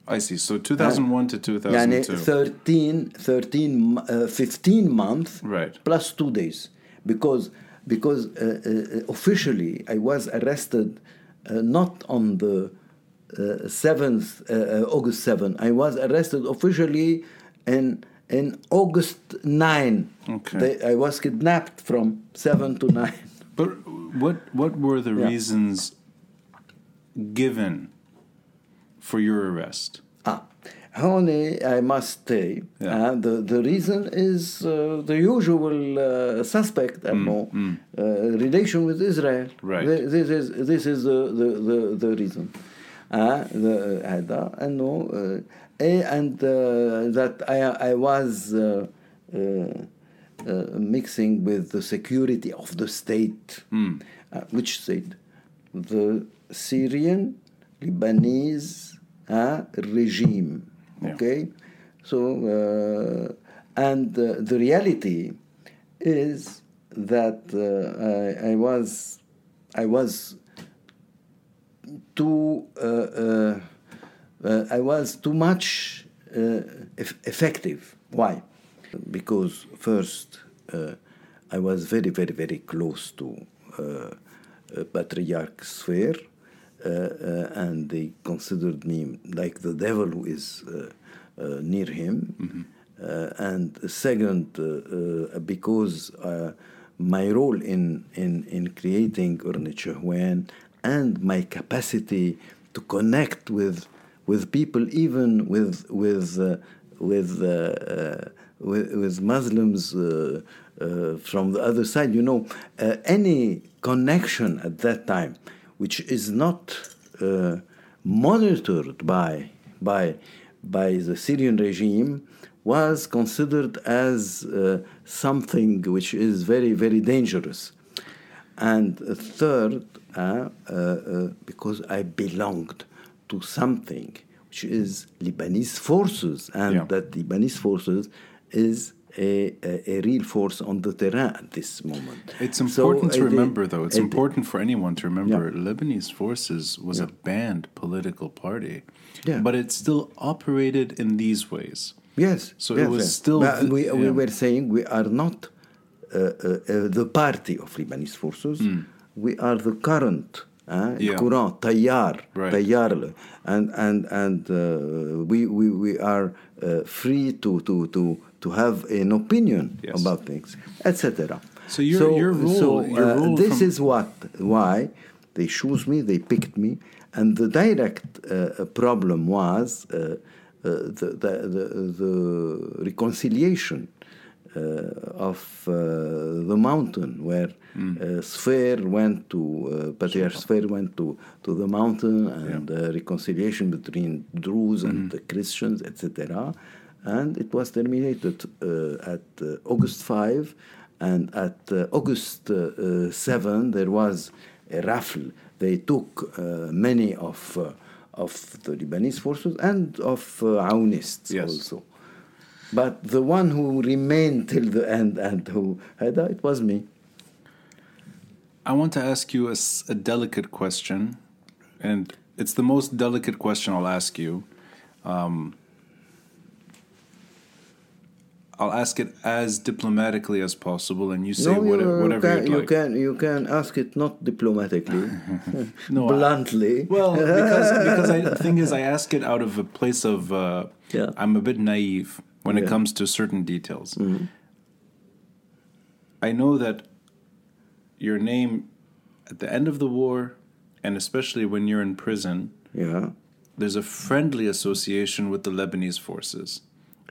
I see. So 2001 to 2002. 13, 13 uh, 15 months right. plus two days. Because, because uh, uh, officially I was arrested uh, not on the 7th, uh, uh, August 7. I was arrested officially in, in August 9. Okay. They, I was kidnapped from 7 to 9. But what, what were the yeah. reasons given for your arrest? Ah, only I must say, yeah. uh, the, the reason is uh, the usual uh, suspect, mm, know, mm. Uh, relation with Israel. Right. This is, this is the, the, the, the reason. Uh, the, هذا أنه and that I, I was uh, mixing with the security of the state. Mm. which state? The Syrian, Lebanese, uh, regime. Yeah. Okay, so uh, and uh, the reality is that uh, I, I, was I was too uh, uh, Uh, I was too much uh, effective. Why? Because first uh, I was very very very close to patriarch Sfeir uh, uh, and they considered me like the devil who is uh, near him. Mm-hmm. and second, because my role in, in, in creating Urne and my capacity to connect with with people, even with with uh, with, uh, uh, with, with Muslims from the other side. You know, any connection at that time which is not uh, monitored by, by, by the Syrian regime was considered as uh, something which is very, very dangerous. And third, uh, uh, uh, because I belonged to something which is Lebanese forces, and yeah. that Lebanese forces is a, a, a, real force on the terrain at this moment. It's important so, to remember, though, it's important for anyone to remember yeah. Lebanese Forces was yeah. a banned political party, yeah. but it still operated in these ways. Yes. So yes, it was yes. still. But we, we were saying we are not uh, uh, uh, the party of Lebanese Forces, mm. we are the current. Uh, yeah. courant, Tayyar, right. And and and uh, we, we we are uh, free to to to to have an opinion yes. about things, etc. So your- your role- so, your uh, role this is what why they choose me, they picked me, and the direct uh, problem was uh, uh, the, the, the, the reconciliation of uh, the mountain where uh, Sfeir went to uh, Patriarch Sfeir went to, to the mountain and uh, reconciliation between Druze and the Christians, etc. And it was terminated uh, at uh, August 5, and at uh, August uh, uh, 7 there was a raffle. They took uh, many of uh, of the Lebanese forces and of uh, Aounists Yes. also. But the one who remained till the end and who had it was me. I want to ask you a delicate question, and it's the most delicate question I'll ask you. Um, I'll ask it as diplomatically as possible, and you say no, what, you, whatever can, you'd you like. can you can ask it not diplomatically, (laughs) No, I- bluntly. Well, because because I, (laughs) the thing is, I ask it out of a place of uh, Yeah. I'm a bit naive when it Yeah. Mm-hmm. comes to certain details. I know that your name at the end of the war, and especially when you're in prison, yeah, there's a friendly association with the Lebanese forces.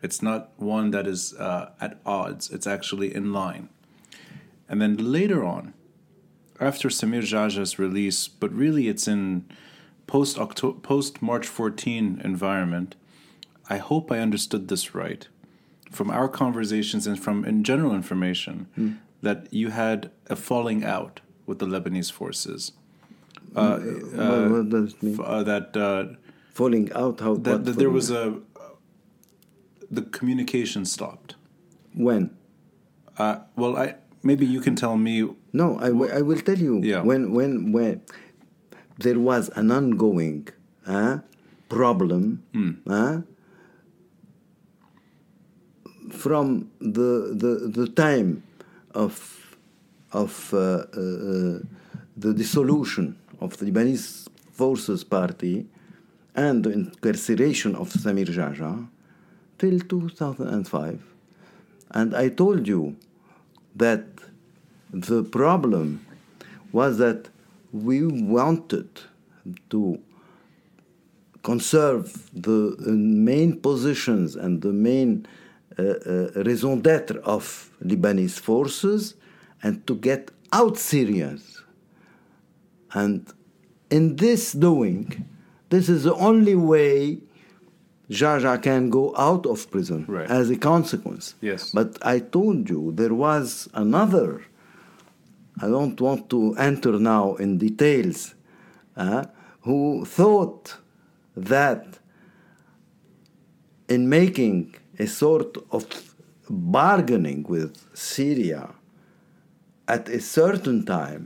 It's not one that is uh, at odds. It's actually in line. And then later on, after Samir Jaja's release, but really it's in post post March 14 environment. I hope I understood this right from our conversations and from in general information that you had a falling out with the Lebanese forces. Uh, what, what does it mean? f- uh, that uh, Falling out? How? that, that there was a the communication stopped. when? Uh, well, I maybe you can tell me. No, I, I will tell you. Yeah. When when when there was an ongoing uh, problem Hmm. From the, the the time of of uh, uh, the dissolution of the Lebanese Forces Party and the incarceration of Samir Jaja till 2005. And I told you that the problem was that we wanted to conserve the uh, main positions and the main raison d'etre of Lebanese forces and to get out Syrians. And in this doing, this is the only way Jaja can go out of prison Right. as a consequence. Yes. But I told you there was another. I don't want to enter now in details. uh, who thought that in making a sort of bargaining with Syria at a certain time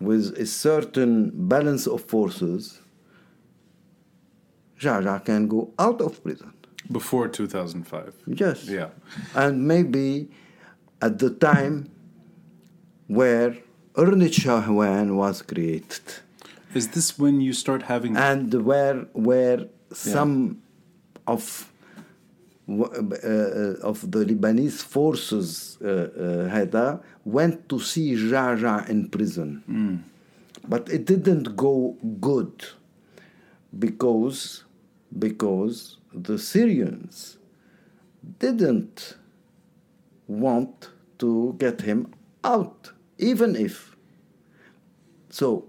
with a certain balance of forces, Jaja can go out of prison. Before 2005. Yes. Yeah. And maybe at the time where Qornet Shehwan was created Is this when you start having and where where some of of the Lebanese forces uh, uh, went to see Jaja in prison, but it didn't go good because because the Syrians didn't want to get him out, even if so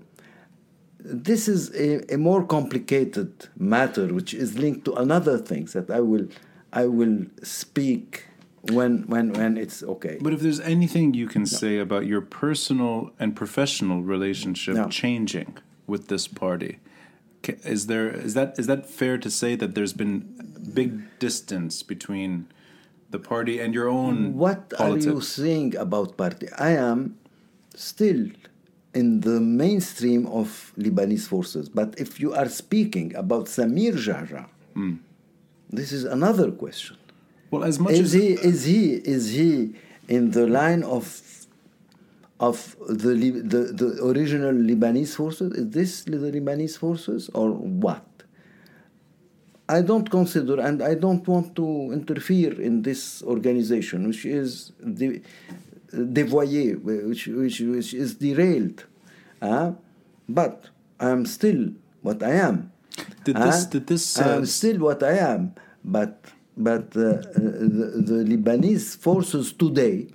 this is a, a more complicated matter which is linked to another things that I will I will speak when when when it's okay. But if there's anything you can say about your personal and professional relationship No. changing with this party, is there is that is that fair to say that there's been big distance between the party and your own What politics? are you saying about party? I am still in the mainstream of Lebanese forces, but if you are speaking about Samir Jaja, Hmm. This is another question. Well, as much is as he is he is he in the line of of the the, the original Lebanese forces? Is this the Lebanese forces or what? I don't consider and I don't want to interfere in this organization, which is the dévoyé, which, which, which is derailed. Uh, but I am still what I am. Did Uh, this? Did this? Uh, am still what I am. But but uh, the, the Lebanese forces today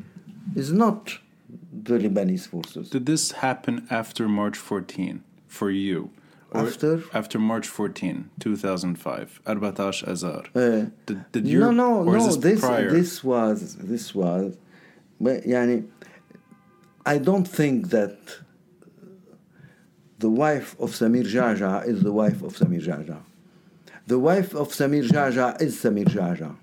is not the Lebanese forces. did this happen after March 14 for you? After? after March 14, 2005, Arbatash Azar. Uh, did, did your, no, no, no. this, This this was this was, but yani, I don't think that the wife of Samir Jaja is the wife of Samir Jaja. The wife of Samir Jaja is Samir Jaja.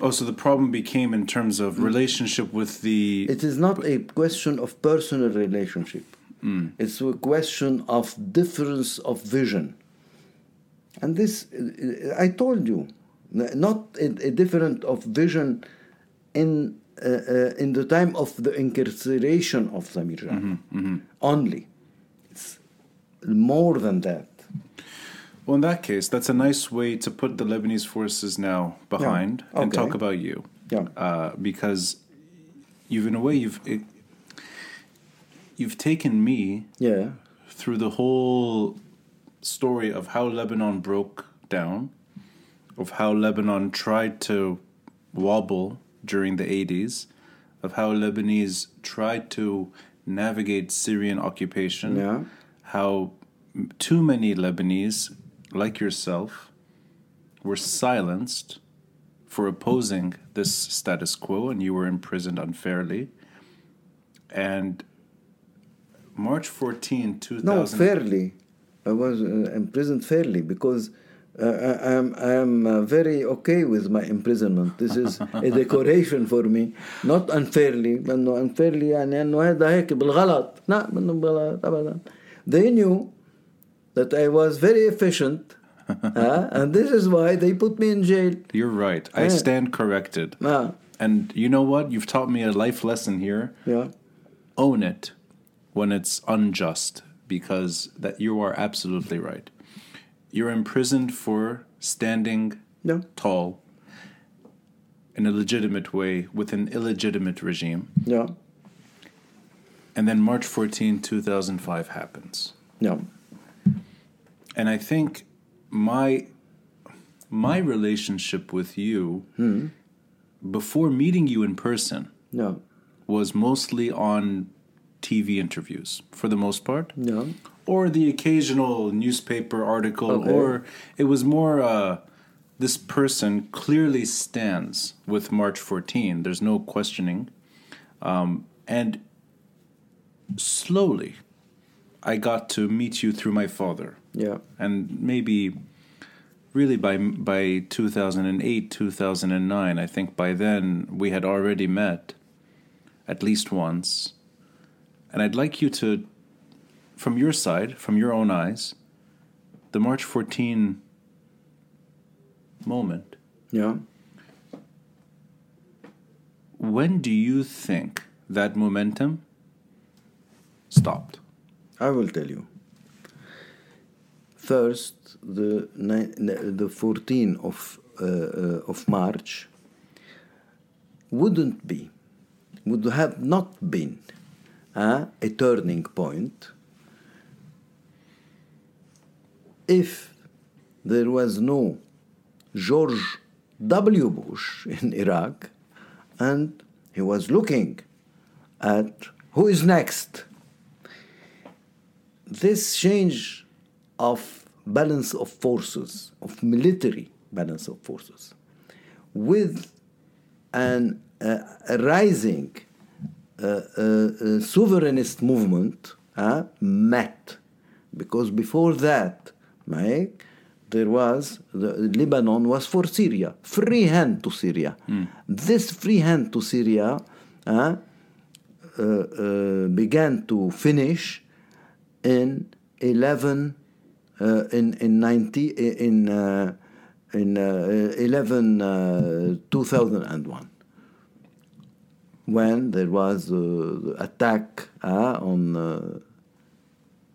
oh, so the problem became in terms of relationship with the. It is not a question of personal relationship. It's a question of difference of vision. And this, I told you, not a, a different of vision in uh, uh, in the time of the incarceration of Samir Jaja. Only. More than that. Well, in that case, that's a nice way to put the Lebanese forces now behind and okay. talk about you. Yeah. Uh, because you've, in a way, you've it, you've taken me Yeah. through the whole story of how Lebanon broke down, of how Lebanon tried to wobble during the 80s, of how Lebanese tried to navigate Syrian occupation, Yeah. how too many Lebanese, like yourself, were silenced for opposing this status quo and you were imprisoned unfairly. And March 14, 2000. No, fairly. I was uh, imprisoned fairly because uh, I am I am uh, very okay with my imprisonment. This is a decoration for me, not unfairly. لأنه unfairly يعني إنه هذا هيك بالغلط. لا منه بالغلط أبدا. They knew that I was very efficient, (laughs) uh, and this is why they put me in jail. You're right. I stand corrected. Ah, And you know what? You've taught me a life lesson here. yeah, Own it when it's unjust because that you are absolutely right. You're imprisoned for standing tall in a legitimate way with an illegitimate regime. yeah, And then March 14, 2005 happens. yeah, And I think my my relationship with you before meeting you in person yeah, was mostly on TV interviews for the most part, yeah, or the occasional newspaper article, Okay. or it was more uh, this person clearly stands with March 14. There's no questioning. Um, and slowly, I got to meet you through my father yeah, and maybe really by by 2008 2009 i think by then we had already met at least once and i'd like you to from your side from your own eyes the march 14 moment yeah. when do you think that momentum stopped I will tell you. First, the the 14 of uh, uh, of March wouldn't be, would have not been uh, a turning point if there was no George W. Bush (laughs) in Iraq and he was looking at who is next this change of balance of forces, of military balance of forces, with an uh, a rising uh, uh, uh, sovereignist movement uh, met, because before that, Mike, there was the, Lebanon was for Syria, free hand to Syria. This free hand to Syria uh, began to finish in 11 uh, in in 90 in uh, in uh, 11 uh, 2001 when there was uh, the attack uh, on uh,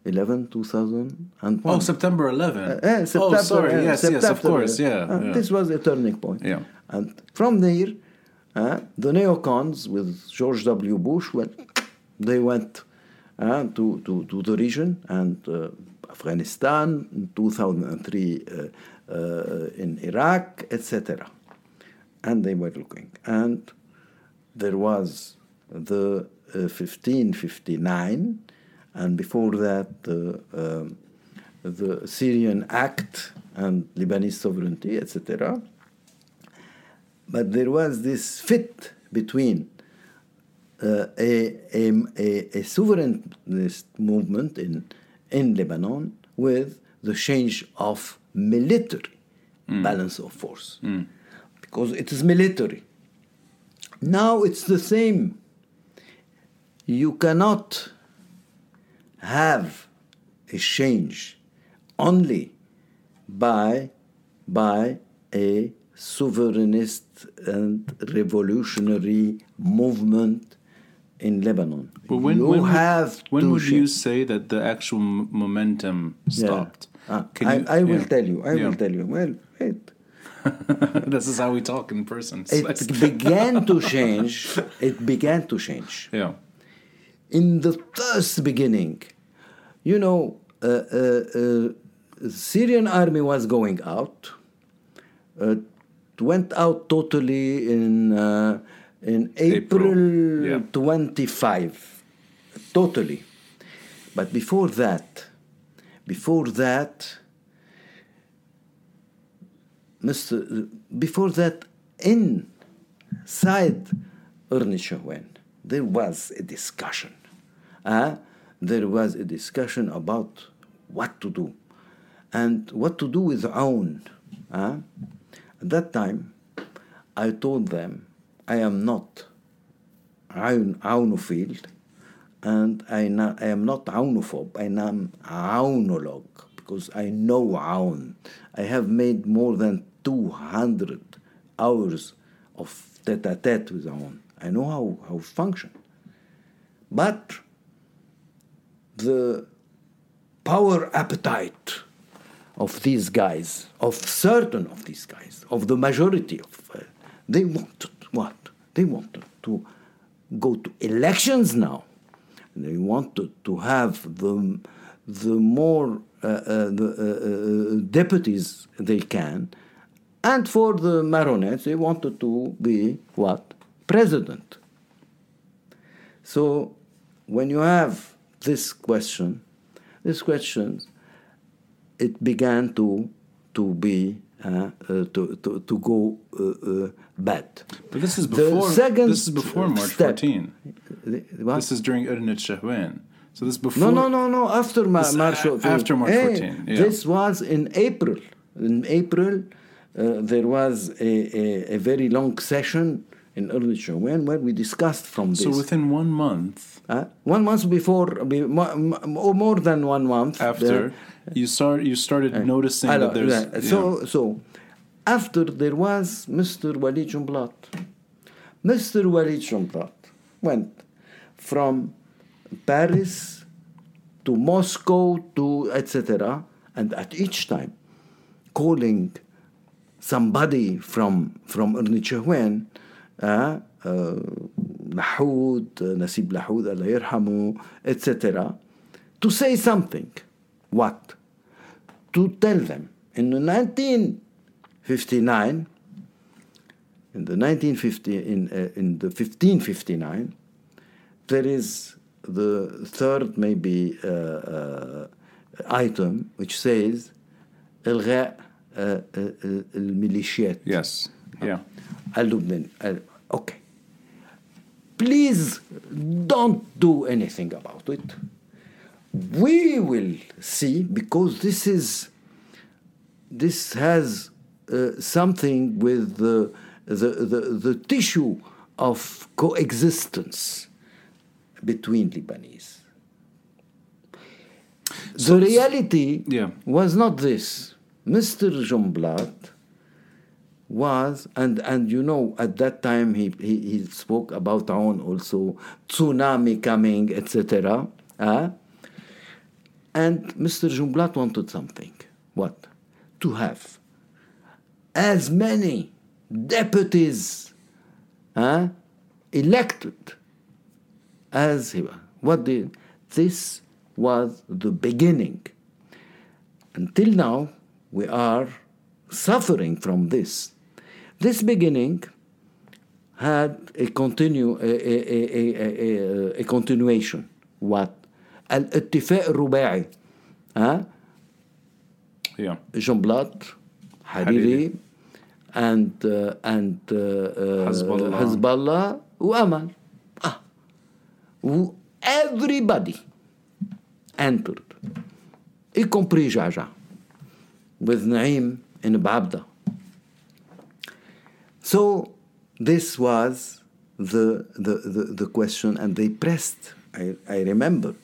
11 2001 oh september 11 uh, eh, September, oh sorry eh, yes yes of course yeah, uh, yeah. This was a turning point. Yeah. And from there, uh, the neocons with George W. Bush, well, they went uh, to, to, to the region and uh, Afghanistan, in 2003 uh, uh, in Iraq, etc. And they were looking. And there was the 1559, and before that, the, um, the Syrian Act and Lebanese sovereignty, etc. But there was this fit between uh, a, a, a sovereignist movement in, in Lebanon with the change of military mm. balance of force. Mm. Because it is military. Now it's the same. You cannot have a change only by, by a sovereignist and revolutionary movement in Lebanon. But when, you when have would, when would you say that the actual momentum stopped? Yeah. Uh, I, you, I, will yeah. tell you. I yeah. will tell you. Well, wait. (laughs) this is how we talk in person. It began to (laughs) change. It began to change. Yeah. In the first beginning, you know, uh, uh, uh Syrian army was going out. Uh, went out totally in uh, in April, April. Yeah. 25, totally. But before that, before that, Mr. Before that, inside Qornet there was a discussion. Uh, there was a discussion about what to do and what to do with Aoun. Uh, at that time, I told them I am not Aounophile and I, I am not Aounophobe, I am Aounologue because I know Aoun. I have made more than 200 hours of tete a tete with Aoun. I know how, how it functions. But the power appetite of these guys, of certain of these guys, of the majority of, uh, they wanted what? They wanted to go to elections now. They wanted to have the, the more uh, uh, the, uh, uh, deputies they can. And for the marionettes, they wanted to be what? President. So when you have this question, this question, it began to, to be uh, uh, to, to, to go uh, bad. But this is before. this is before March step, 14. This is during Qornet Shehwan. So this before. No, no, no, no. After Ma- March 14. After March hey, 14. Yeah. This was in April. In April, uh, there was a, a, a, very long session in Qornet Shehwan where we discussed from this. So within one month. Uh, one month before, or more than one month. After you start you started noticing that there's yeah. so so after there was Mr. Walid Jumblat. Mr. Walid Jumblat went from Paris to Moscow to etc. and at each time calling somebody from from Shehwan uh, uh, Lahoud, Nasib Lahoud, Allah yarhamu, etc., to say something. What? To tell them. In the 1959, in the 1950, in, uh, in the 1559, there is the third maybe uh, uh, item which says إلغاء الميليشيات. Yes. Yeah. اللبنان. Okay. Please don't do anything about it we will see because this is this has uh, something with the, the, the, the tissue of coexistence between Lebanese. So the reality yeah. was not this. Mr. Jumblat was, and, and you know, at that time he, he, he spoke about Aoun also, tsunami coming, etc. Uh, and Mr. Jumblat wanted something. What? To have as many deputies huh, elected as he was. What did this was the beginning. Until now, we are suffering from this. This beginning had a, continue, a, a, a, a continuation. What? الاتفاق الرباعي ها yeah. Blatt, Hariri, Hariri, and اند and uh, uh, الله حزب ah. everybody entered y compris Jaja, with Naim in Baabda. So this was the, the, the, the question, and they pressed. I, I remember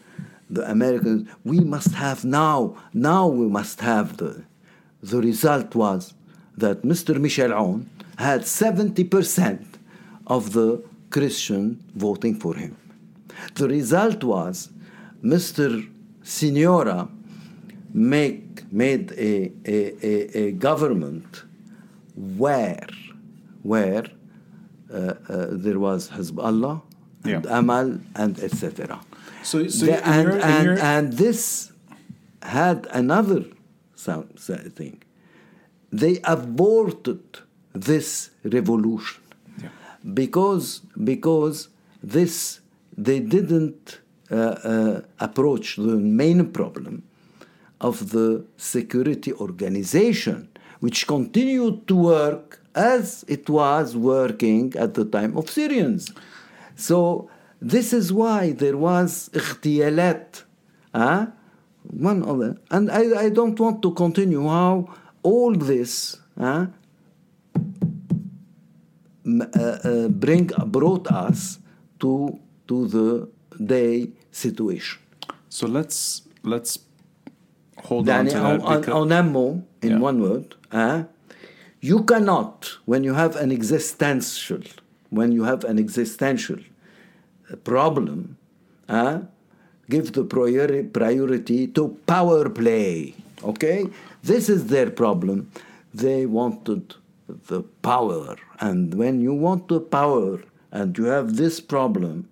the Americans, we must have now, now we must have the. The result was that Mr. Michel Aoun had 70% of the Christian voting for him. The result was Mr. Siniora make, made a, a, a, a government where, where uh, uh, there was Hezbollah and Yeah. Amal and etc. So, so The- and, your- and, your- and this had another sound, so- thing. They aborted this revolution because because this they didn't uh, uh, approach the main problem of the security organization, which continued to work as it was working at the time of Syrians. So this is why there was اغتيالات huh? one of them. And I, I don't want to continue how all this huh, m- uh, uh, bring brought us to to the day situation. so let's let's hold on يعني to on, that. on, because- on ammo, in Yeah. one word, huh, You cannot, when you have an existential, when you have an existential uh, problem, huh, give the priori- priority to power play. Okay? This is their problem. They wanted the power. And when you want the power and you have this problem,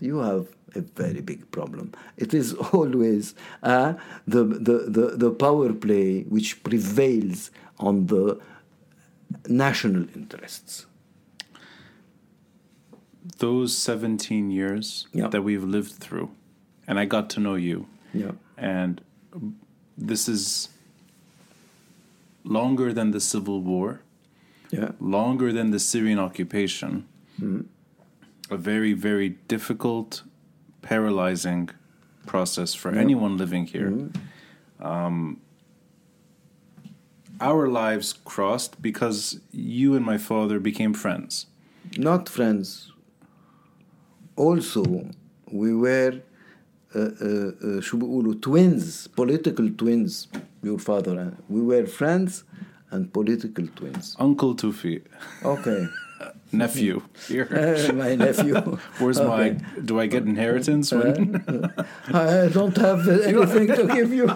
you have a very big problem. It is (laughs) always uh, the, the, the, the power play which prevails on the national interests. those 17 years Yeah. that we've lived through, and I got to know you, Yeah. and this is longer than the Civil War, Yeah. longer than the Syrian occupation, a very, very difficult, paralyzing process for anyone living here. Um, our lives crossed because you and my father became friends. Not friends. Also, we were uh, uh, uh, شو بيقولوا twins, political twins, your father and we were friends and political twins. Uncle Tufi, Okay. (laughs) nephew. Here. (laughs) Uh, my nephew. (laughs) Where's my? Do I get inheritance? When? I don't have anything to give you.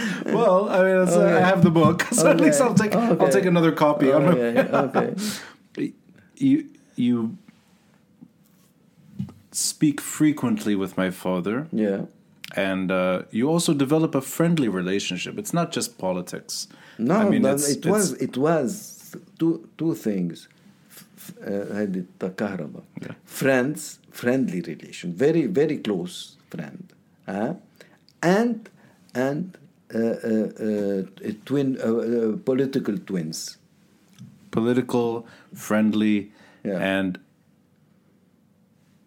(laughs) well, I mean, it's, uh, I have the book, (laughs) so at least I'll take. I'll Okay. take another copy. I'm a- okay. okay. (laughs) you you speak frequently with my father, Yeah. and uh, you also develop a friendly relationship. It's not just politics. No, I mean, but it's- it it's- was it was two two things. F- uh, هذه الكهرباء. Yeah. Friends, friendly relation, very very close friend, huh? and and uh, uh, uh, uh, uh, uh, twin uh, uh, political twins. political, friendly, Yeah. and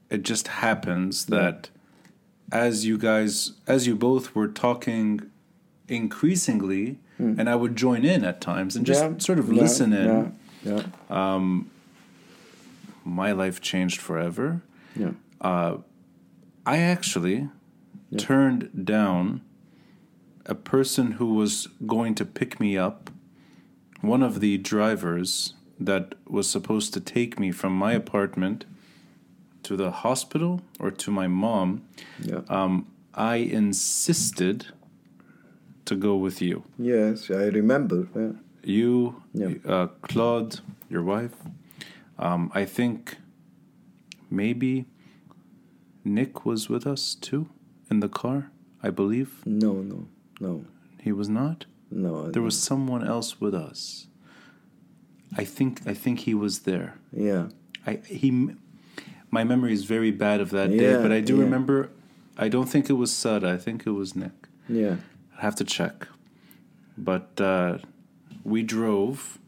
it just happens that as you guys, as you both were talking increasingly, hmm. and I would join in at times and just. Yeah, sort of yeah, listen in, Yeah, yeah, um, my life changed forever. yeah. I actually turned down a person who was going to pick me up, one of the drivers that was supposed to take me from my apartment to the hospital or to my mom. yeah. Um, I insisted to go with you. yes, I remember. Yeah. You, Yeah. uh, Claude, your wife, Um, I think maybe Nick was with us too in the car. I believe No, no, no, he was not. no. I There was someone else with us. I think I think he was there. Yeah. I he my memory is very bad of that day, but I do yeah. remember I don't think it was Sada, I think it was Nick. Yeah. I have to check. But uh, we drove,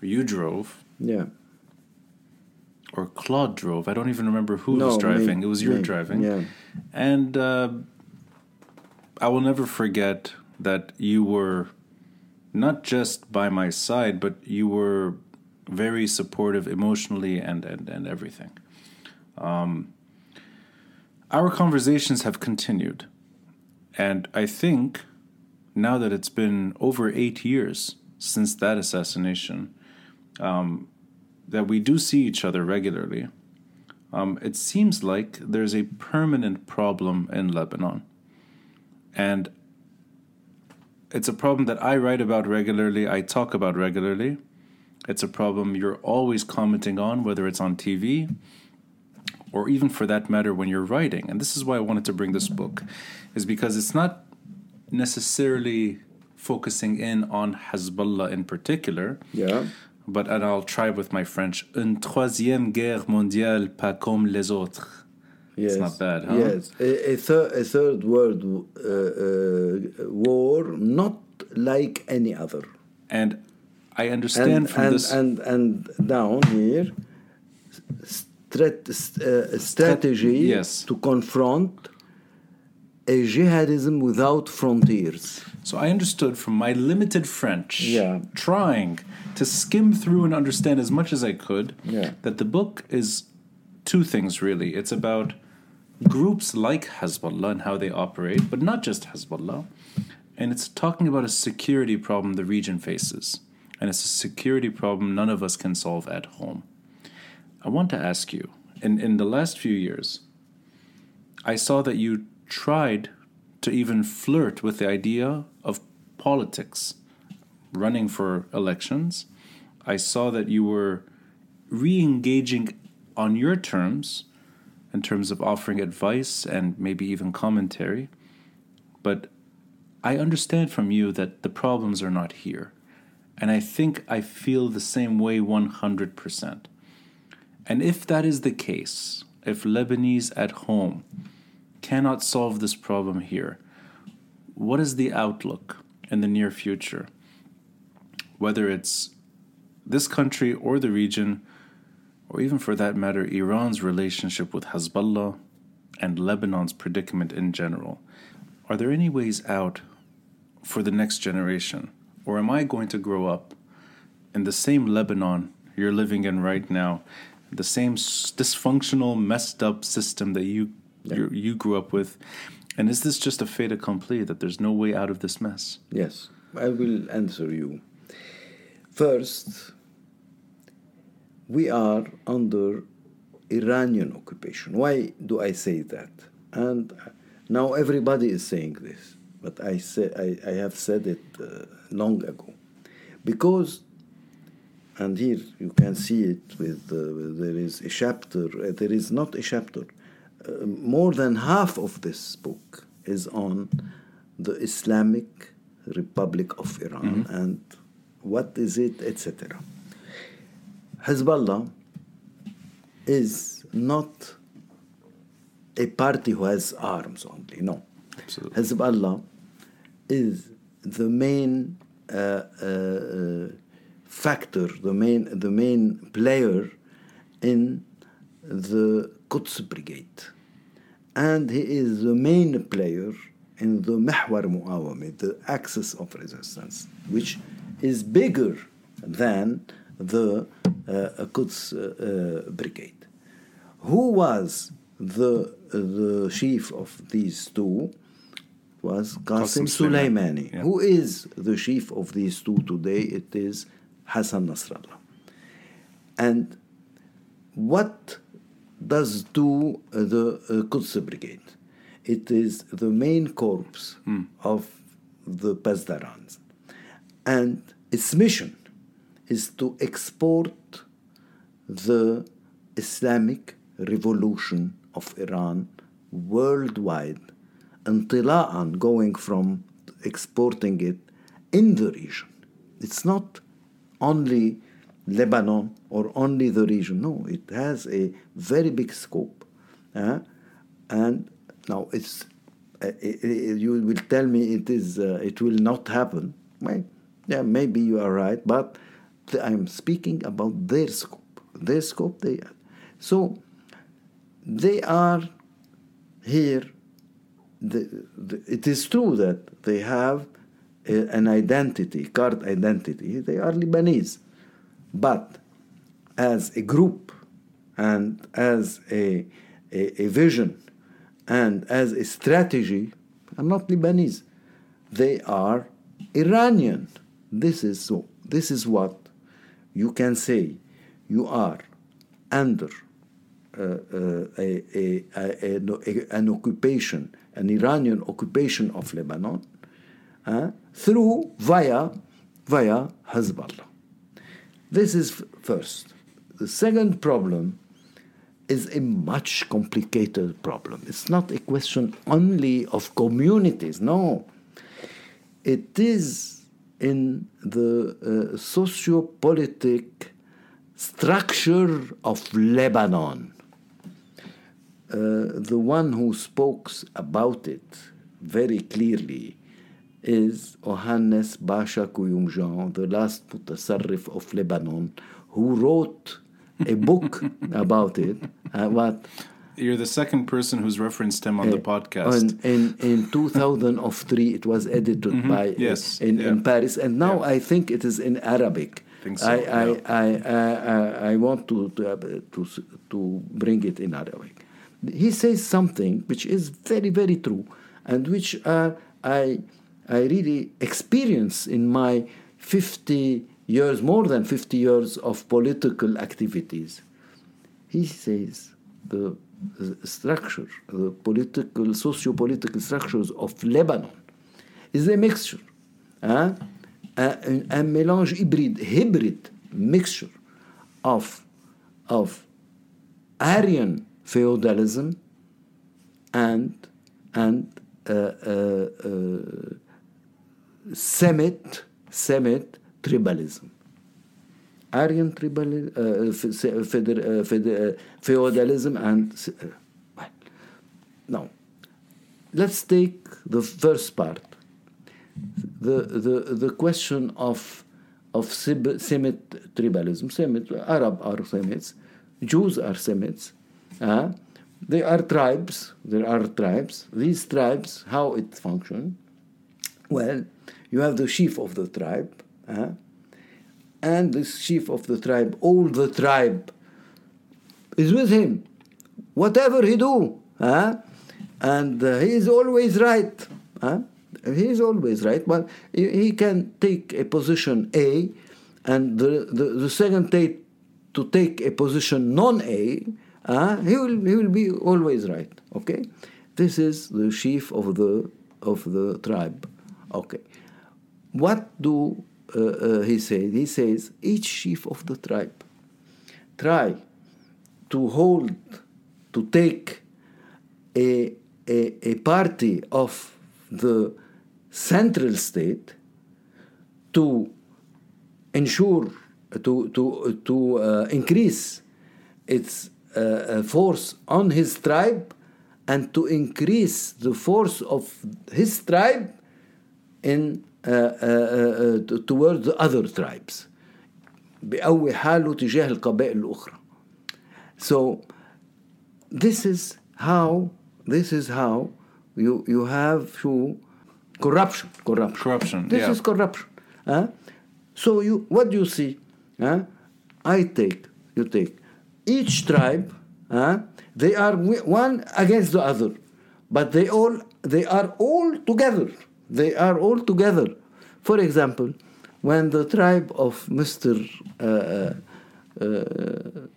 or you drove, Yeah. or Claude drove. I don't even remember who no, was driving. me- it was your me, driving. Yeah. And uh, I will never forget that you were not just by my side, but you were very supportive emotionally and, and, and everything. Um, our conversations have continued. And I think now that it's been over eight years since that assassination, um, that we do see each other regularly. Um, it seems like there's a permanent problem in Lebanon. And it's a problem that I write about regularly, I talk about regularly. It's a problem you're always commenting on, whether it's on TV or even for that matter when you're writing. And this is why I wanted to bring this book, is because it's not necessarily focusing in on Hezbollah in particular, Yeah. but and I'll try with my French. Une troisième guerre mondiale pas comme les autres. Yes. not bad, huh? Yes. A, a, thir- a third world uh, uh, war, not like any other. And I understand And, from and, this. and, and down here, strat- uh, strategy yes. to confront a jihadism without frontiers. So I understood from my limited French, Yeah. trying to skim through and understand as much as I could, Yeah. that the book is two things really. It's about groups like Hezbollah and how they operate, but not just Hezbollah. And it's talking about a security problem the region faces. And it's a security problem none of us can solve at home. I want to ask you in, in the last few years, I saw that you tried to even flirt with the idea of politics, running for elections. I saw that you were re engaging on your terms, in terms of offering advice and maybe even commentary. But I understand from you that the problems are not here. And I think I feel the same way 100%. And if that is the case, if Lebanese at home cannot solve this problem here, what is the outlook in the near future? Whether it's this country or the region, or even for that matter, Iran's relationship with Hezbollah and Lebanon's predicament in general, are there any ways out for the next generation? Or am I going to grow up in the same Lebanon you're living in right now, the same dysfunctional, messed up system that you you you grew up with? And is this just a fait accompli that there's no way out of this mess? Yes, I will answer you. First, we are under Iranian occupation. Why do I say that? And now everybody is saying this, but I say I, I have said it uh, long ago, because, and here you can see it with uh, there is a chapter. Uh, there is not a chapter. Uh, more than half of this book is on the Islamic Republic of Iran and what is it, etc. Hezbollah is not a party who has arms only. No. Absolutely. Hezbollah is the main uh, uh, factor, the main, the main player in the Quds Brigade. And he is the main player in the Mahwar Muawami, the axis of resistance, which is bigger than the uh, Quds uh, uh, Brigade. Who was the, the chief of these two? Was Qasim Qasim Soleimani, yeah. Who is the chief of these two today? It is Hassan Nasrallah. And what does do uh, the uh, Quds Brigade? It is the main corps of the Pasdarans. And its mission is to export the Islamic revolution of Iran worldwide, انطلاقا going from exporting it in the region. It's not only Lebanon or only the region. No, it has a very big scope. Uh, and now it's uh, you will tell me it is uh, it will not happen. Well, yeah, maybe you are right, but I'm speaking about their scope. Their scope. They so they are here. The, the, it is true that they have a, an identity, card identity. They are Lebanese, but as a group and as a, a, a vision and as a strategy, are not Lebanese. They are Iranian. This is so. This is what you can say. You are under uh, uh, a, a, a, an occupation, an Iranian occupation of Lebanon, uh, through via via Hezbollah. This is first. The second problem is a much complicated problem. It's not a question only of communities, no. It is in the uh, socio-politic structure of Lebanon. Uh, the one who spoke about it very clearly is Ohannes Basha Kouyoumdjian, the last mutasarrif of Lebanon, who wrote a book (laughs) about it. Uh, what? You're the second person who's referenced him on uh, the podcast. In, in, in 2003, it was edited mm-hmm. by yes, in, yeah. in Paris, and now. I think it is in Arabic. I, so, I, yeah. I, I, I, I, want to, to, to, to bring it in Arabic. He says something which is very, very true, and which uh, I, I really experience in my 50 years, more than 50 years of political activities. He says the, structure, the political, socio-political structures of Lebanon is a mixture, huh? a, a mélange hybride, hybrid mixture of, of Aryan feudalism and, and uh, uh, uh, Semite, Semite tribalism. Aryan tribalism, uh, uh, uh, feudalism, and well, now let's take the first part. The the the question of of Semite tribalism. Semit Arab are Semites, Jews are Semites. Uh, they are tribes. There are tribes. These tribes, how it function? Well, you have the chief of the tribe, uh, and this chief of the tribe, all the tribe is with him. Whatever he do, uh, and uh, he is always right. Uh, he is always right, but he, he, can take a position A, and the, the, the second take to take a position non-A, uh, he will he will be always right. Okay, this is the chief of the of the tribe. Okay, what do he said, he says, each chief of the tribe try to hold, to take a, a, a party of the central state to ensure, to, to, to uh, increase its uh, uh force on his tribe and to increase the force of his tribe in towards the other tribes بقوي حاله تجاه القبائل الأخرى so this is how this is how you you have to corruption corruption corruption this yeah. is corruption huh? so you what do you see huh? I take you take each tribe huh? they are one against the other but they all they are all together they are all together. For example, when the tribe of Mr. Uh, uh,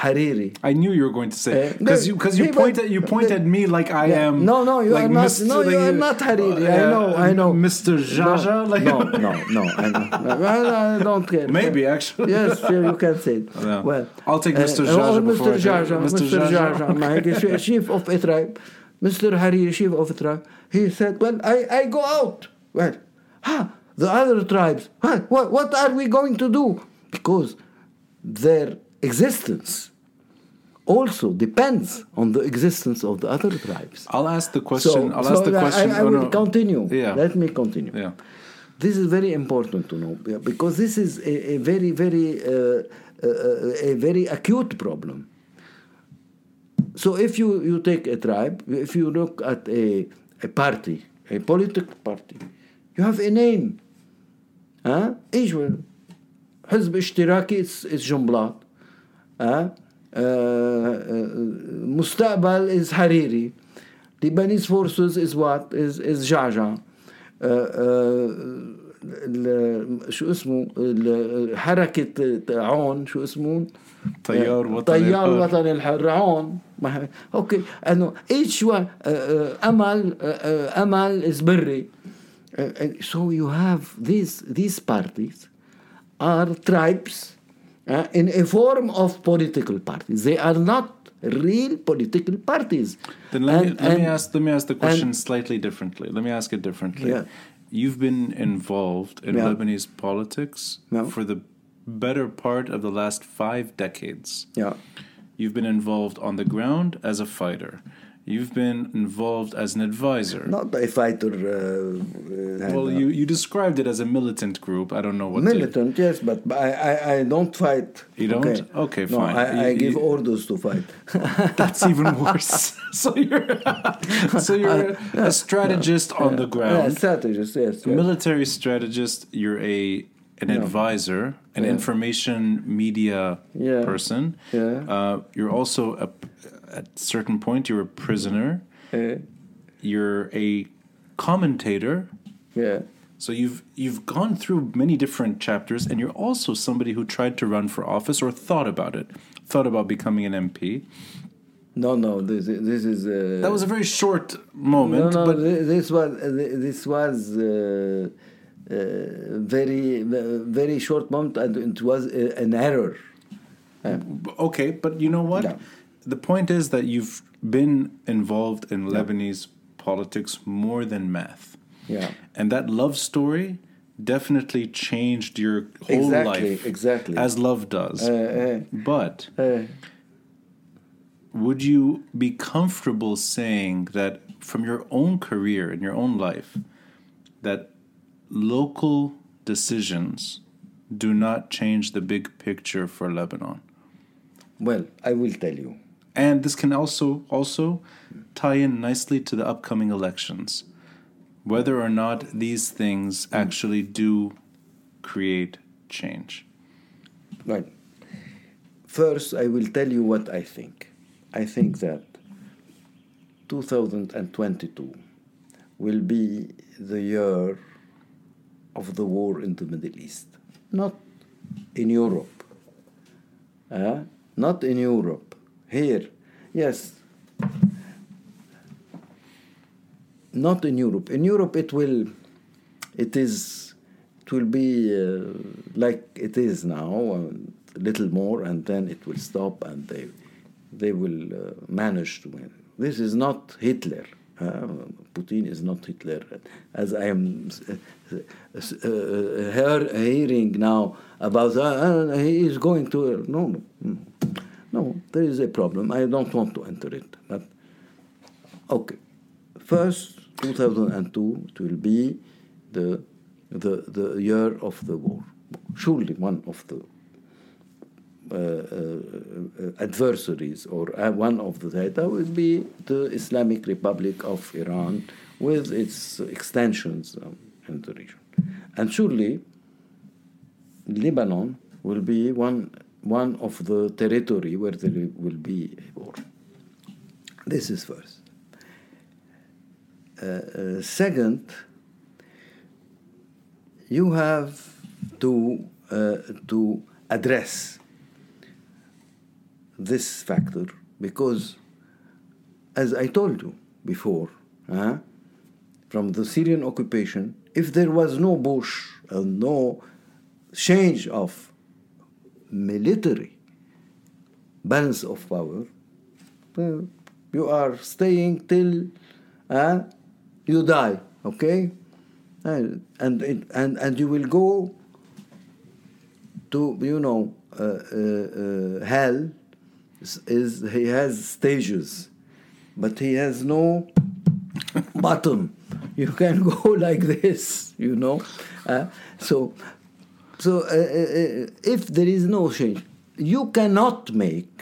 Hariri. I knew you were going to say Uh, because no, you because you point at you point at me like I Yeah. am. No, no, you like are not. Mr. No, you are not Hariri. I uh, know, I know. Mr. Jaja. No, like no, (laughs) no, no, I know. I, I don't care. maybe actually. Yes, sure, you can say it. Yeah. Well, I'll take Mr. uh, Jaja or before I Mr. Jaja, Mr. Mr. Jaja. Jaja, ch- chief of a tribe, Mr. Hariri, chief of tribe. He said, "Well, I, I go out. Well, ha, the other tribes. Huh, what, what are we going to do? Because their existence also depends on the existence of the other tribes. I'll ask the question. I'll ask the I- question. I, I oh, will no. continue. Yeah. Let me continue. Yeah. This is very important to know because this is a, a very, very, uh, uh, a very acute problem. So if you, you take a tribe, if you look at a, a party, a political party, you have a name. ها ايش هو؟ حزب اشتراكي is, is جنبلاط ها مستقبل is حريري Lebanese forces is what is is جعجع آه، آه، ال- شو اسمه ال- حركة عون شو اسمه طيار وطني طيار الحر. وطني الحر عون ما- اوكي انه each one آه، آه، امل آه، آه، امل is بري Uh, uh, so you have these these parties are tribes uh, in a form of political parties. They are not real political parties. Then let, me, And- let me and- ask let me ask the question slightly differently. Let me ask it differently. Yeah. You've been involved in Yeah. Lebanese politics Yeah. for the better part of the last five decades. Yeah. You've been involved on the ground as a fighter. You've been involved as an advisor. Not a fighter. Uh, uh, well, you, you described it as a militant group. I don't know what to- militant, yes, but I, I, I don't fight. You don't? Okay, Okay, no, fine. I, I You- give you- orders to fight. (laughs) That's even worse. (laughs) so you're so you're a strategist on the yeah, ground. strategist, yes. yes. military strategist you're a an advisor an Yeah. information media Yeah. person Yeah. uh, you're also a, at a certain point you're a prisoner Uh, you're a commentator yeah. so you've you've gone through many different chapters and you're also somebody who tried to run for office or thought about it thought about becoming an mp No, no, this, this is. Uh, that was a very short moment no, no, but thi- this was this was uh, very very short moment, and it was uh, an error. Okay, but you know what? Yeah. The point is that you've been involved in Lebanese politics more than math. Yeah. And that love story definitely changed your whole Exactly, life. exactly. As love does. Uh, uh, but uh, would you be comfortable saying that from your own career and your own life that local decisions do not change the big picture for Lebanon? well, I will tell you. And this can also also tie in nicely to the upcoming elections. Whether or not these things hmm. actually do create change. Right. First, I will tell you what I think. I think that 2022 will be the year of the war in the Middle East. Not in Europe. Uh, not in Europe. Here, yes. Not in Europe. In Europe, it will, it is, it will be uh, like it is now, a little more, and then it will stop, and they, they will uh, manage to win. This is not Hitler. Uh, Putin is not Hitler, as I am uh, uh, uh, hear, hearing now about. Uh, uh, he is going to no, no, no, no. There is a problem. I don't want to enter it, but okay. First, 2002, it will be the the the year of the war. Surely one of the adversaries or uh, one of the data will be the Islamic Republic of Iran with its extensions um, in the region. And surely Lebanon will be one, one of the territory where there will be a war. This is first. Uh, uh, second, you have to, uh, to address this factor because, as I told you before, huh, from the Syrian occupation, if there was no Bush and no change of military balance of power, well, you are staying till uh, you die, okay? And, and, it- and, and you will go to, you know, uh, uh, uh, hell is, he has stages, but he has no bottom. You can go (laughs) like this, you know. Uh, so, so uh, uh, uh, if there is no change, you cannot make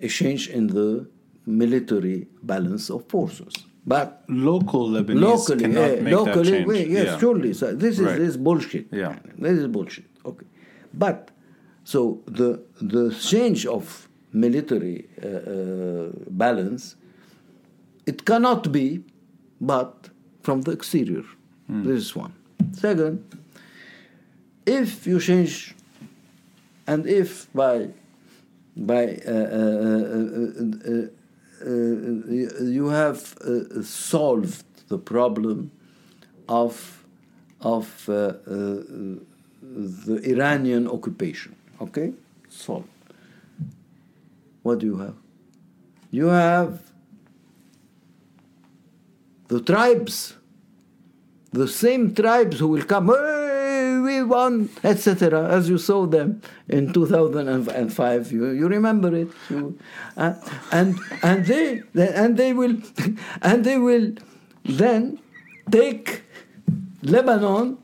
a change in the military balance of forces. But Local Lebanese locally, cannot yeah, make locally, that change. wait, yes, yeah. surely. So this is Right. this is bullshit. Yeah. this is bullshit. Okay, but so the the change of military uh, uh, balance, it cannot be, but from the exterior. Hmm. This is one. Second, if you change, and if by by uh, uh, uh, uh, uh, uh, you have uh, solved the problem of of uh, uh, the Iranian occupation. Okay, solved. What do you have? You have the tribes, the same tribes who will come. Hey, we won, etc. As you saw them in 2005, you, you remember it, you, uh, and and they and they will (laughs) and they will then take Lebanon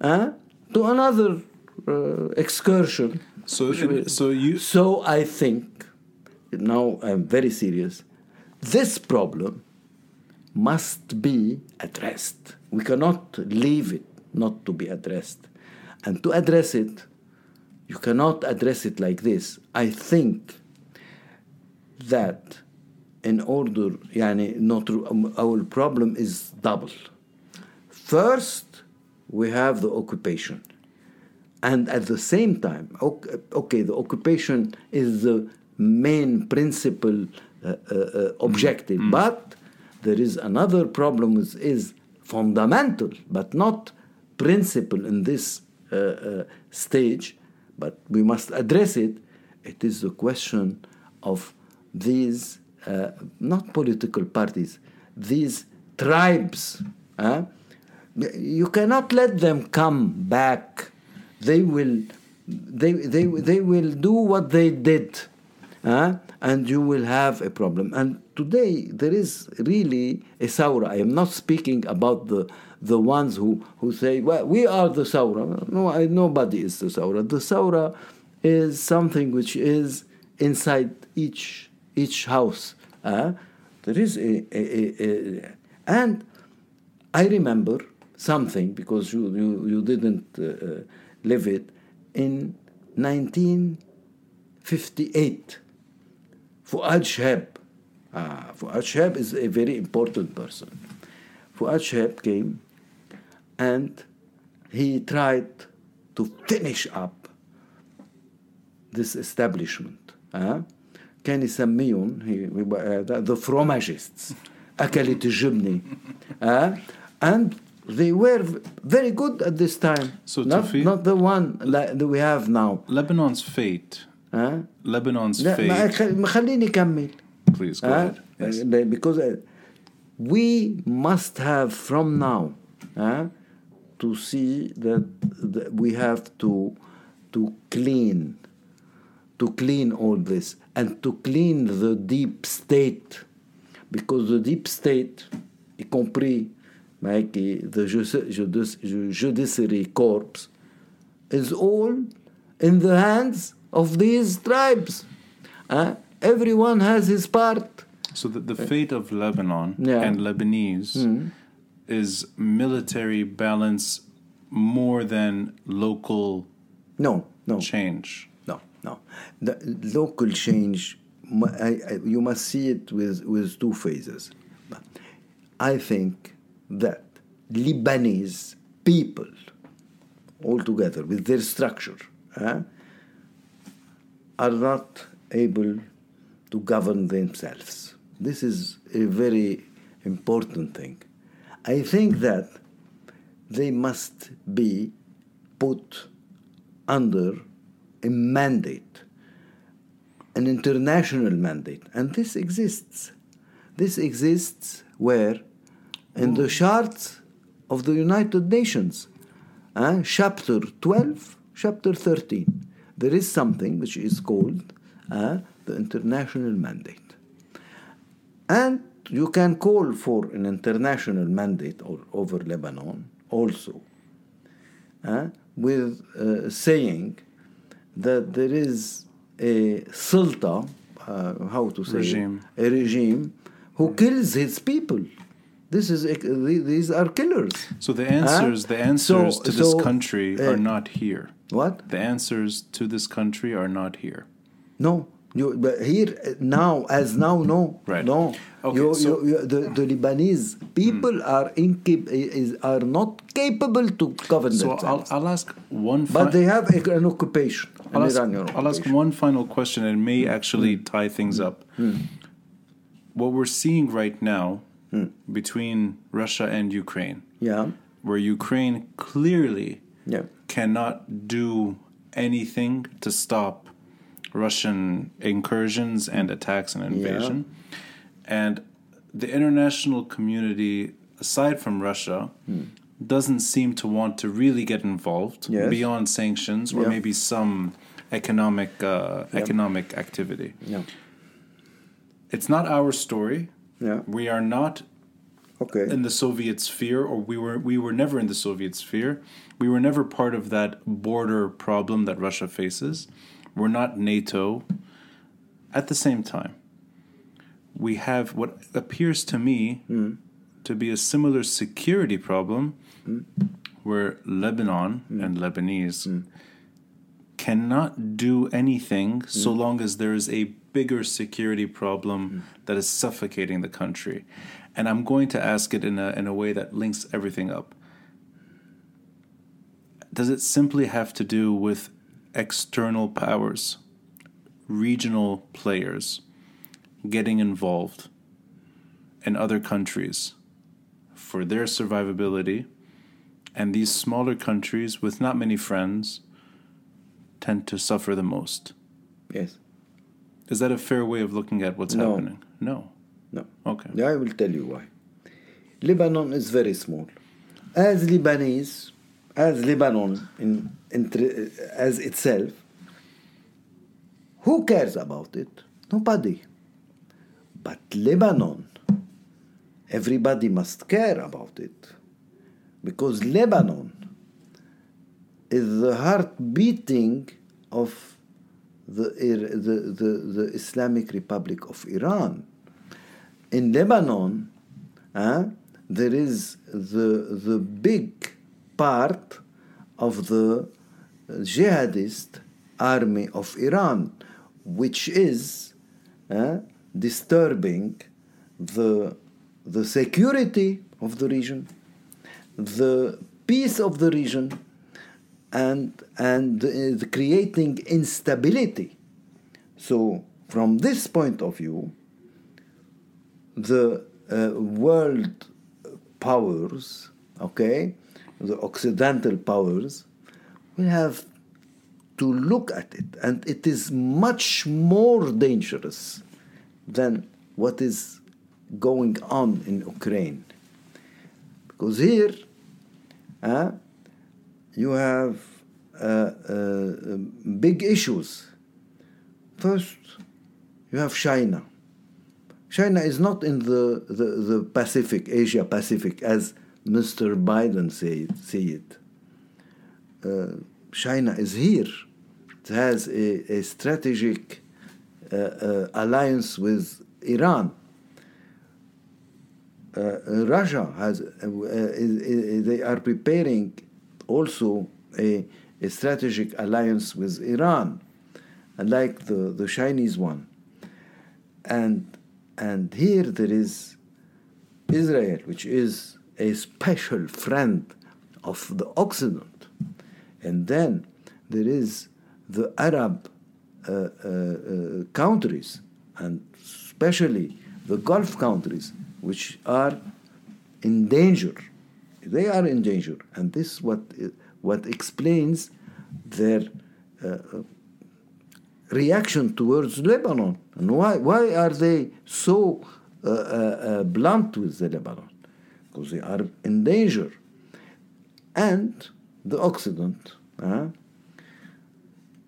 uh, to another uh, excursion. So, so you so I think, now I'm very serious, this problem must be addressed. We cannot leave it not to be addressed. And to address it, you cannot address it like this. I think that in order, yani, not, um, our problem is double. First, we have the occupation. And at the same time, ok- okay, the occupation is the main principal uh, uh, uh, objective, but there is another problem which is fundamental, but not principal in this uh, uh, stage, but we must address it. It is the question of these, uh, not political parties, these tribes. huh? You cannot let them come back they will they, they, they will do what they did huh? and you will have a problem and today there is really a saura i am not speaking about the the ones who, who say well we are the saura no I, nobody is the saura the saura is something which is inside each each house huh? there is a, a, a, a and I remember something because you, you, you didn't uh, uh, live it in 1958. Fuad Shahab. Ah, Fuad Shahab is a very important person. Fuad Shahab came and he tried to finish up this establishment. ها كان يسميهم هي the fromagists أكلت الجبنة ها and they were very good at this time So not, Tawfiq- not the one like that we have now Lebanon's fate. ها Lebanon's لا ما fate. خ- خليني أكمل Please go Huh? ahead. Yes. Uh, Because uh, we must have from now huh, to see that, that we have to to clean to clean all this and to clean the deep state because the deep state y compris like, the judici- judici- judiciary corps is all in the hands of these tribes huh? everyone has his part So the, the fate of Lebanon Yeah. and Lebanese hmm. is military balance more than local no no change. No, no. The local change, I, I, you must see it with, with two phases. I think that Lebanese people, altogether with their structure, huh, are not able to govern themselves. This is a very important thing. I think that they must be put under a mandate, an international mandate, and this exists. This exists where? In the charts of the United Nations, uh, chapter 12, chapter 13, there is something which is called uh, the international mandate. And you can call for an international mandate or, over Lebanon also, uh, with uh, saying that there is a sulta, uh, how to say, Regime. a regime who kills his people. This is these are killers. So the answers, the answers to this country uh, are not here. What? The answers to this country are not here. No, you, but here now, as now, no, Right. no. Okay, you, so- you, you, the, the Lebanese people are incap- is, are not capable to govern themselves. So I'll. I'll ask one. but they have a, an occupation, I'll an ask, Iranian I'll ask one final question and may actually Hmm. tie things up. What we're seeing right now Hmm. between Russia and Ukraine, Yeah, where Ukraine clearly yeah, cannot do anything to stop Russian incursions and attacks and invasion. And the international community, aside from Russia, doesn't seem to want to really get involved Yes. beyond sanctions or Yeah. maybe some economic uh, economic activity. yeah, It's not our story. yeah. We are not Okay. in the Soviet sphere, or we were we were never in the Soviet sphere. We were never part of that border problem that Russia faces. We're not NATO. At the same time, we have what appears to me hmm. to be a similar security problem, hmm. where Lebanon hmm. and Lebanese cannot do anything so long as there is a bigger security problem that is suffocating the country. And I'm going to ask it in a, in a way that links everything up. Does it simply have to do with external powers, regional players getting involved in other countries for their survivability? And these smaller countries with not many friends tend to suffer the most. yes. Is that a fair way of looking at what's No. happening? No. No. Okay. I will tell you why. Lebanon is very small. As Lebanese, as Lebanon in, in, uh, as itself, who cares about it? Nobody. But Lebanon, everybody must care about it. Because Lebanon is the heart beating of the, the, the, the Islamic Republic of Iran in Lebanon, uh, there is the, the big part of the jihadist army of Iran, which is uh, disturbing the, the security of the region, the peace of the region, and, and uh, creating instability. So, from this point of view, the uh, world powers, okay, the Occidental powers, we have to look at it, and it is much more dangerous than what is going on in Ukraine. Because here, uh, you have uh, uh, big issues. First, you have China. China is not in the, the, the Pacific, Asia Pacific, as Mr. Biden say, say it. Uh, China is here. It has a, a strategic uh, uh, alliance with Iran. Uh, Russia has, uh, they are preparing also a, a strategic alliance with Iran, like the, the Chinese one. And, and here there is Israel, which is a special friend of the Occident. And then there is the Arab uh, uh, countries, and especially the Gulf countries, which are in danger. They are in danger, and this is what what explains their uh, reaction towards Lebanon. And why why are they so uh, uh, blunt with the Lebanon? Because they are in danger, and the Occident.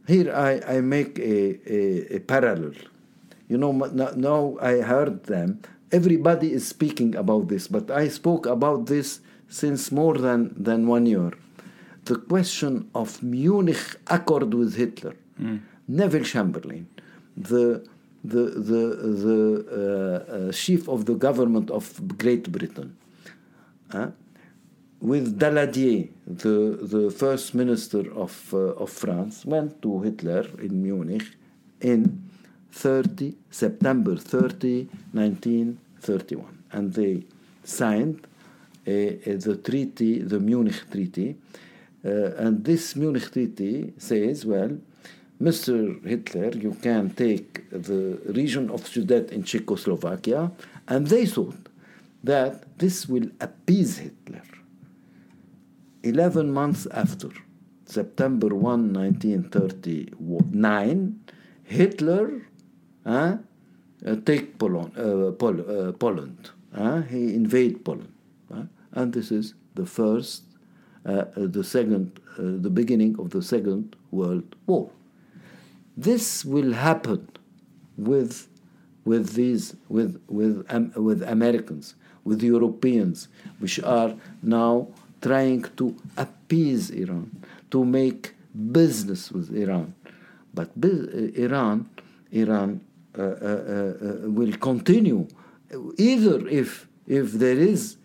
here I, I make a, a, a parallel. You know, now I heard them. Everybody is speaking about this, but I spoke about this since more than, than one year. The question of Munich Accord with Hitler. Mm. Neville Chamberlain, the the the the uh, uh, chief of the government of Great Britain, uh, with Daladier, the the first minister of uh, of France, went to Hitler in Munich in 30 September 30, 1931, and they signed a, a, the treaty, the Munich Treaty, uh, and this Munich Treaty says, well Mr. Hitler, you can take the region of Sudet in Czechoslovakia, and they thought that this will appease Hitler. 11 months after, September 1, 1939, Hitler uh, uh, take Poland, uh, Pol uh, Poland. Uh, he invade Poland. Uh, and this is the first, uh, the second, the beginning of the Second World War. This will happen with, with these, with, with, um, with Americans, with Europeans, which are now trying to appease Iran, to make business with Iran. But uh, Iran, Iran uh, uh, uh, will continue, either if, if there is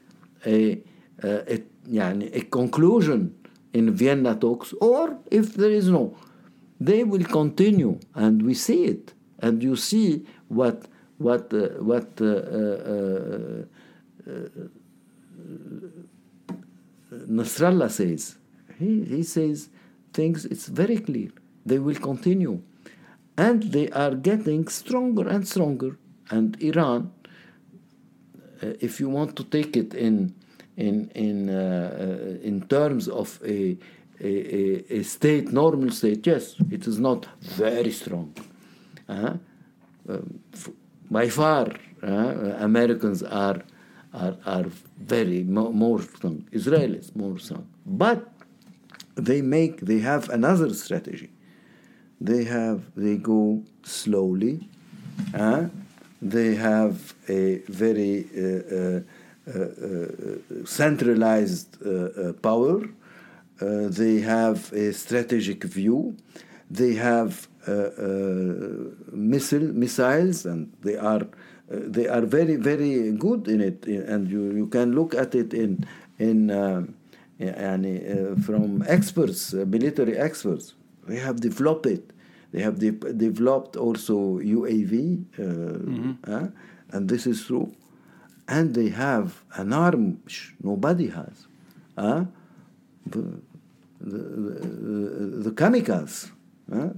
a, a, a conclusion in Vienna talks, or if there is no they will continue, and we see it. And you see what what uh, what uh, uh, uh Nasrallah says. He, he says things. It's very clear. They will continue, and they are getting stronger and stronger. And Iran, uh, if you want to take it in in in in terms of a a, a, state, normal state, yes, it is not very strong. Uh, um, by far, uh, Americans are, are, are very mo more strong. Israelis more strong. But they make, they have another strategy. They have, they go slowly. Uh, they have a very uh, uh, uh, centralized power they have a strategic view. They have uh, uh, missile missiles, and they are they are very very good in it. And you, you can look at it in in uh, from experts, military experts. They have developed it. They have de developed also UAV, mm -hmm. and this is true. And they have an arm which nobody has. Uh, the, the, chemicals. Uh,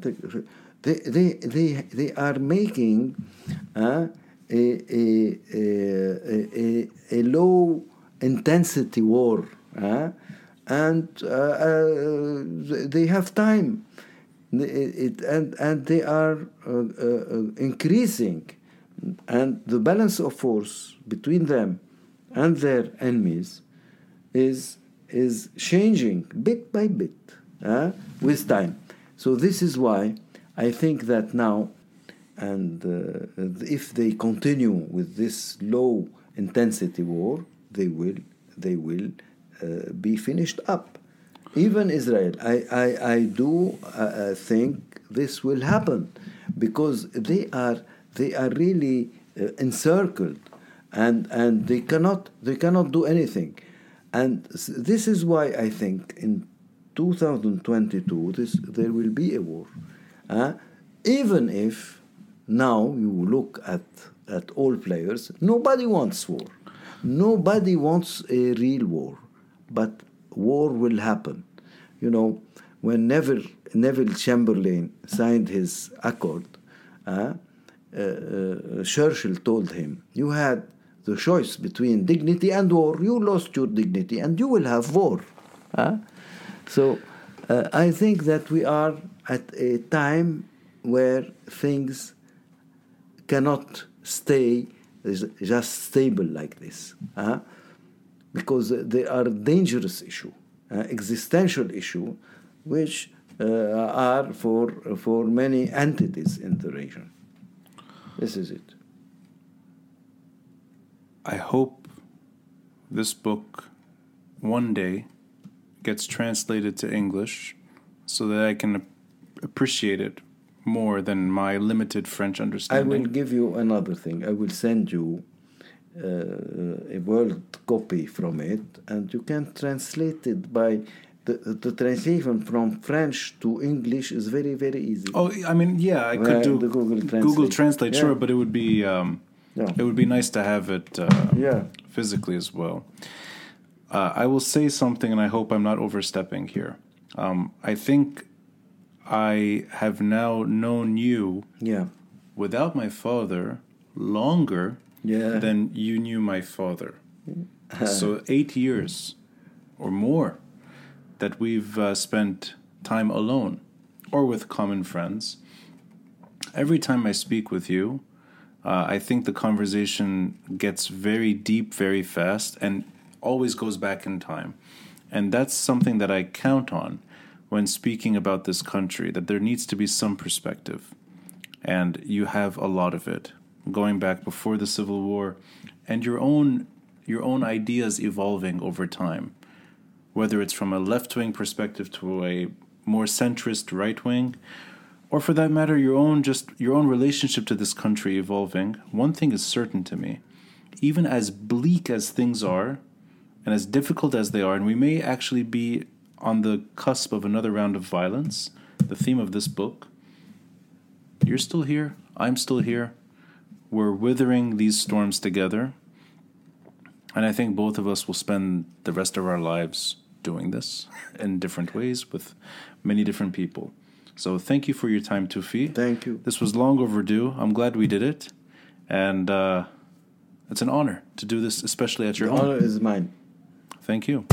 they, they, they, they are making uh, a, a, a, a, low intensity war. Uh, and uh, they have time. It, and, and they are uh, uh, increasing. And the balance of force between them and their enemies is is changing bit by bit uh, with time. So this is why I think that now, and uh, if they continue with this low intensity war, they will they will uh, be finished up. Even Israel, I I, I do uh, uh, think this will happen because they are they are really uh, encircled and and they cannot they cannot do anything and this is why I think in 2022 this, there will be a war. Uh, even if now you look at, at all players, nobody wants war. Nobody wants a real war. But war will happen. You know, when Neville Neville Chamberlain signed his accord, uh, uh, Churchill told him, You had the choice between dignity and war. You lost your dignity and you will have war. Uh, so uh, I think that we are at a time where things cannot stay just stable like this. Uh, because they are dangerous issue, uh, existential issue, which uh, are for, for many entities in the region. This is it. I hope this book one day gets translated to English so that I can appreciate it more than my limited French understanding. I will give you another thing. I will send you uh, a Word copy from it, and you can translate it by the, the translation from French to English is very very easy. Oh, I mean, yeah, I could do Google Translate. Google Translate, yeah. sure, but it would be um, yeah. it would be nice to have it uh, yeah. physically as well. Uh, I will say something, and I hope I'm not overstepping here. Um, I think I have now known you Yeah. without my father longer Yeah. than you knew my father. (laughs) so eight years or more that we've uh, spent time alone or with common friends. Every time I speak with you, uh, I think the conversation gets very deep very fast and always goes back in time. And that's something that I count on when speaking about this country, that there needs to be some perspective. And you have a lot of it, going back before the Civil War, and your own your own ideas evolving over time, whether it's from a left wing perspective to a more centrist right wing, or for that matter, your own just your own relationship to this country evolving. One thing is certain to me, even as bleak as things are, and as difficult as they are, and we may actually be on the cusp of another round of violence, the theme of this book, you're still here, I'm still here. We're withering these storms together. And I think both of us will spend the rest of our lives doing this in different ways with many different people. So thank you for your time, Tufi. Thank you. This was long overdue. I'm glad we did it. And uh, it's an honor to do this, especially at your The home. honor is mine. Thank you.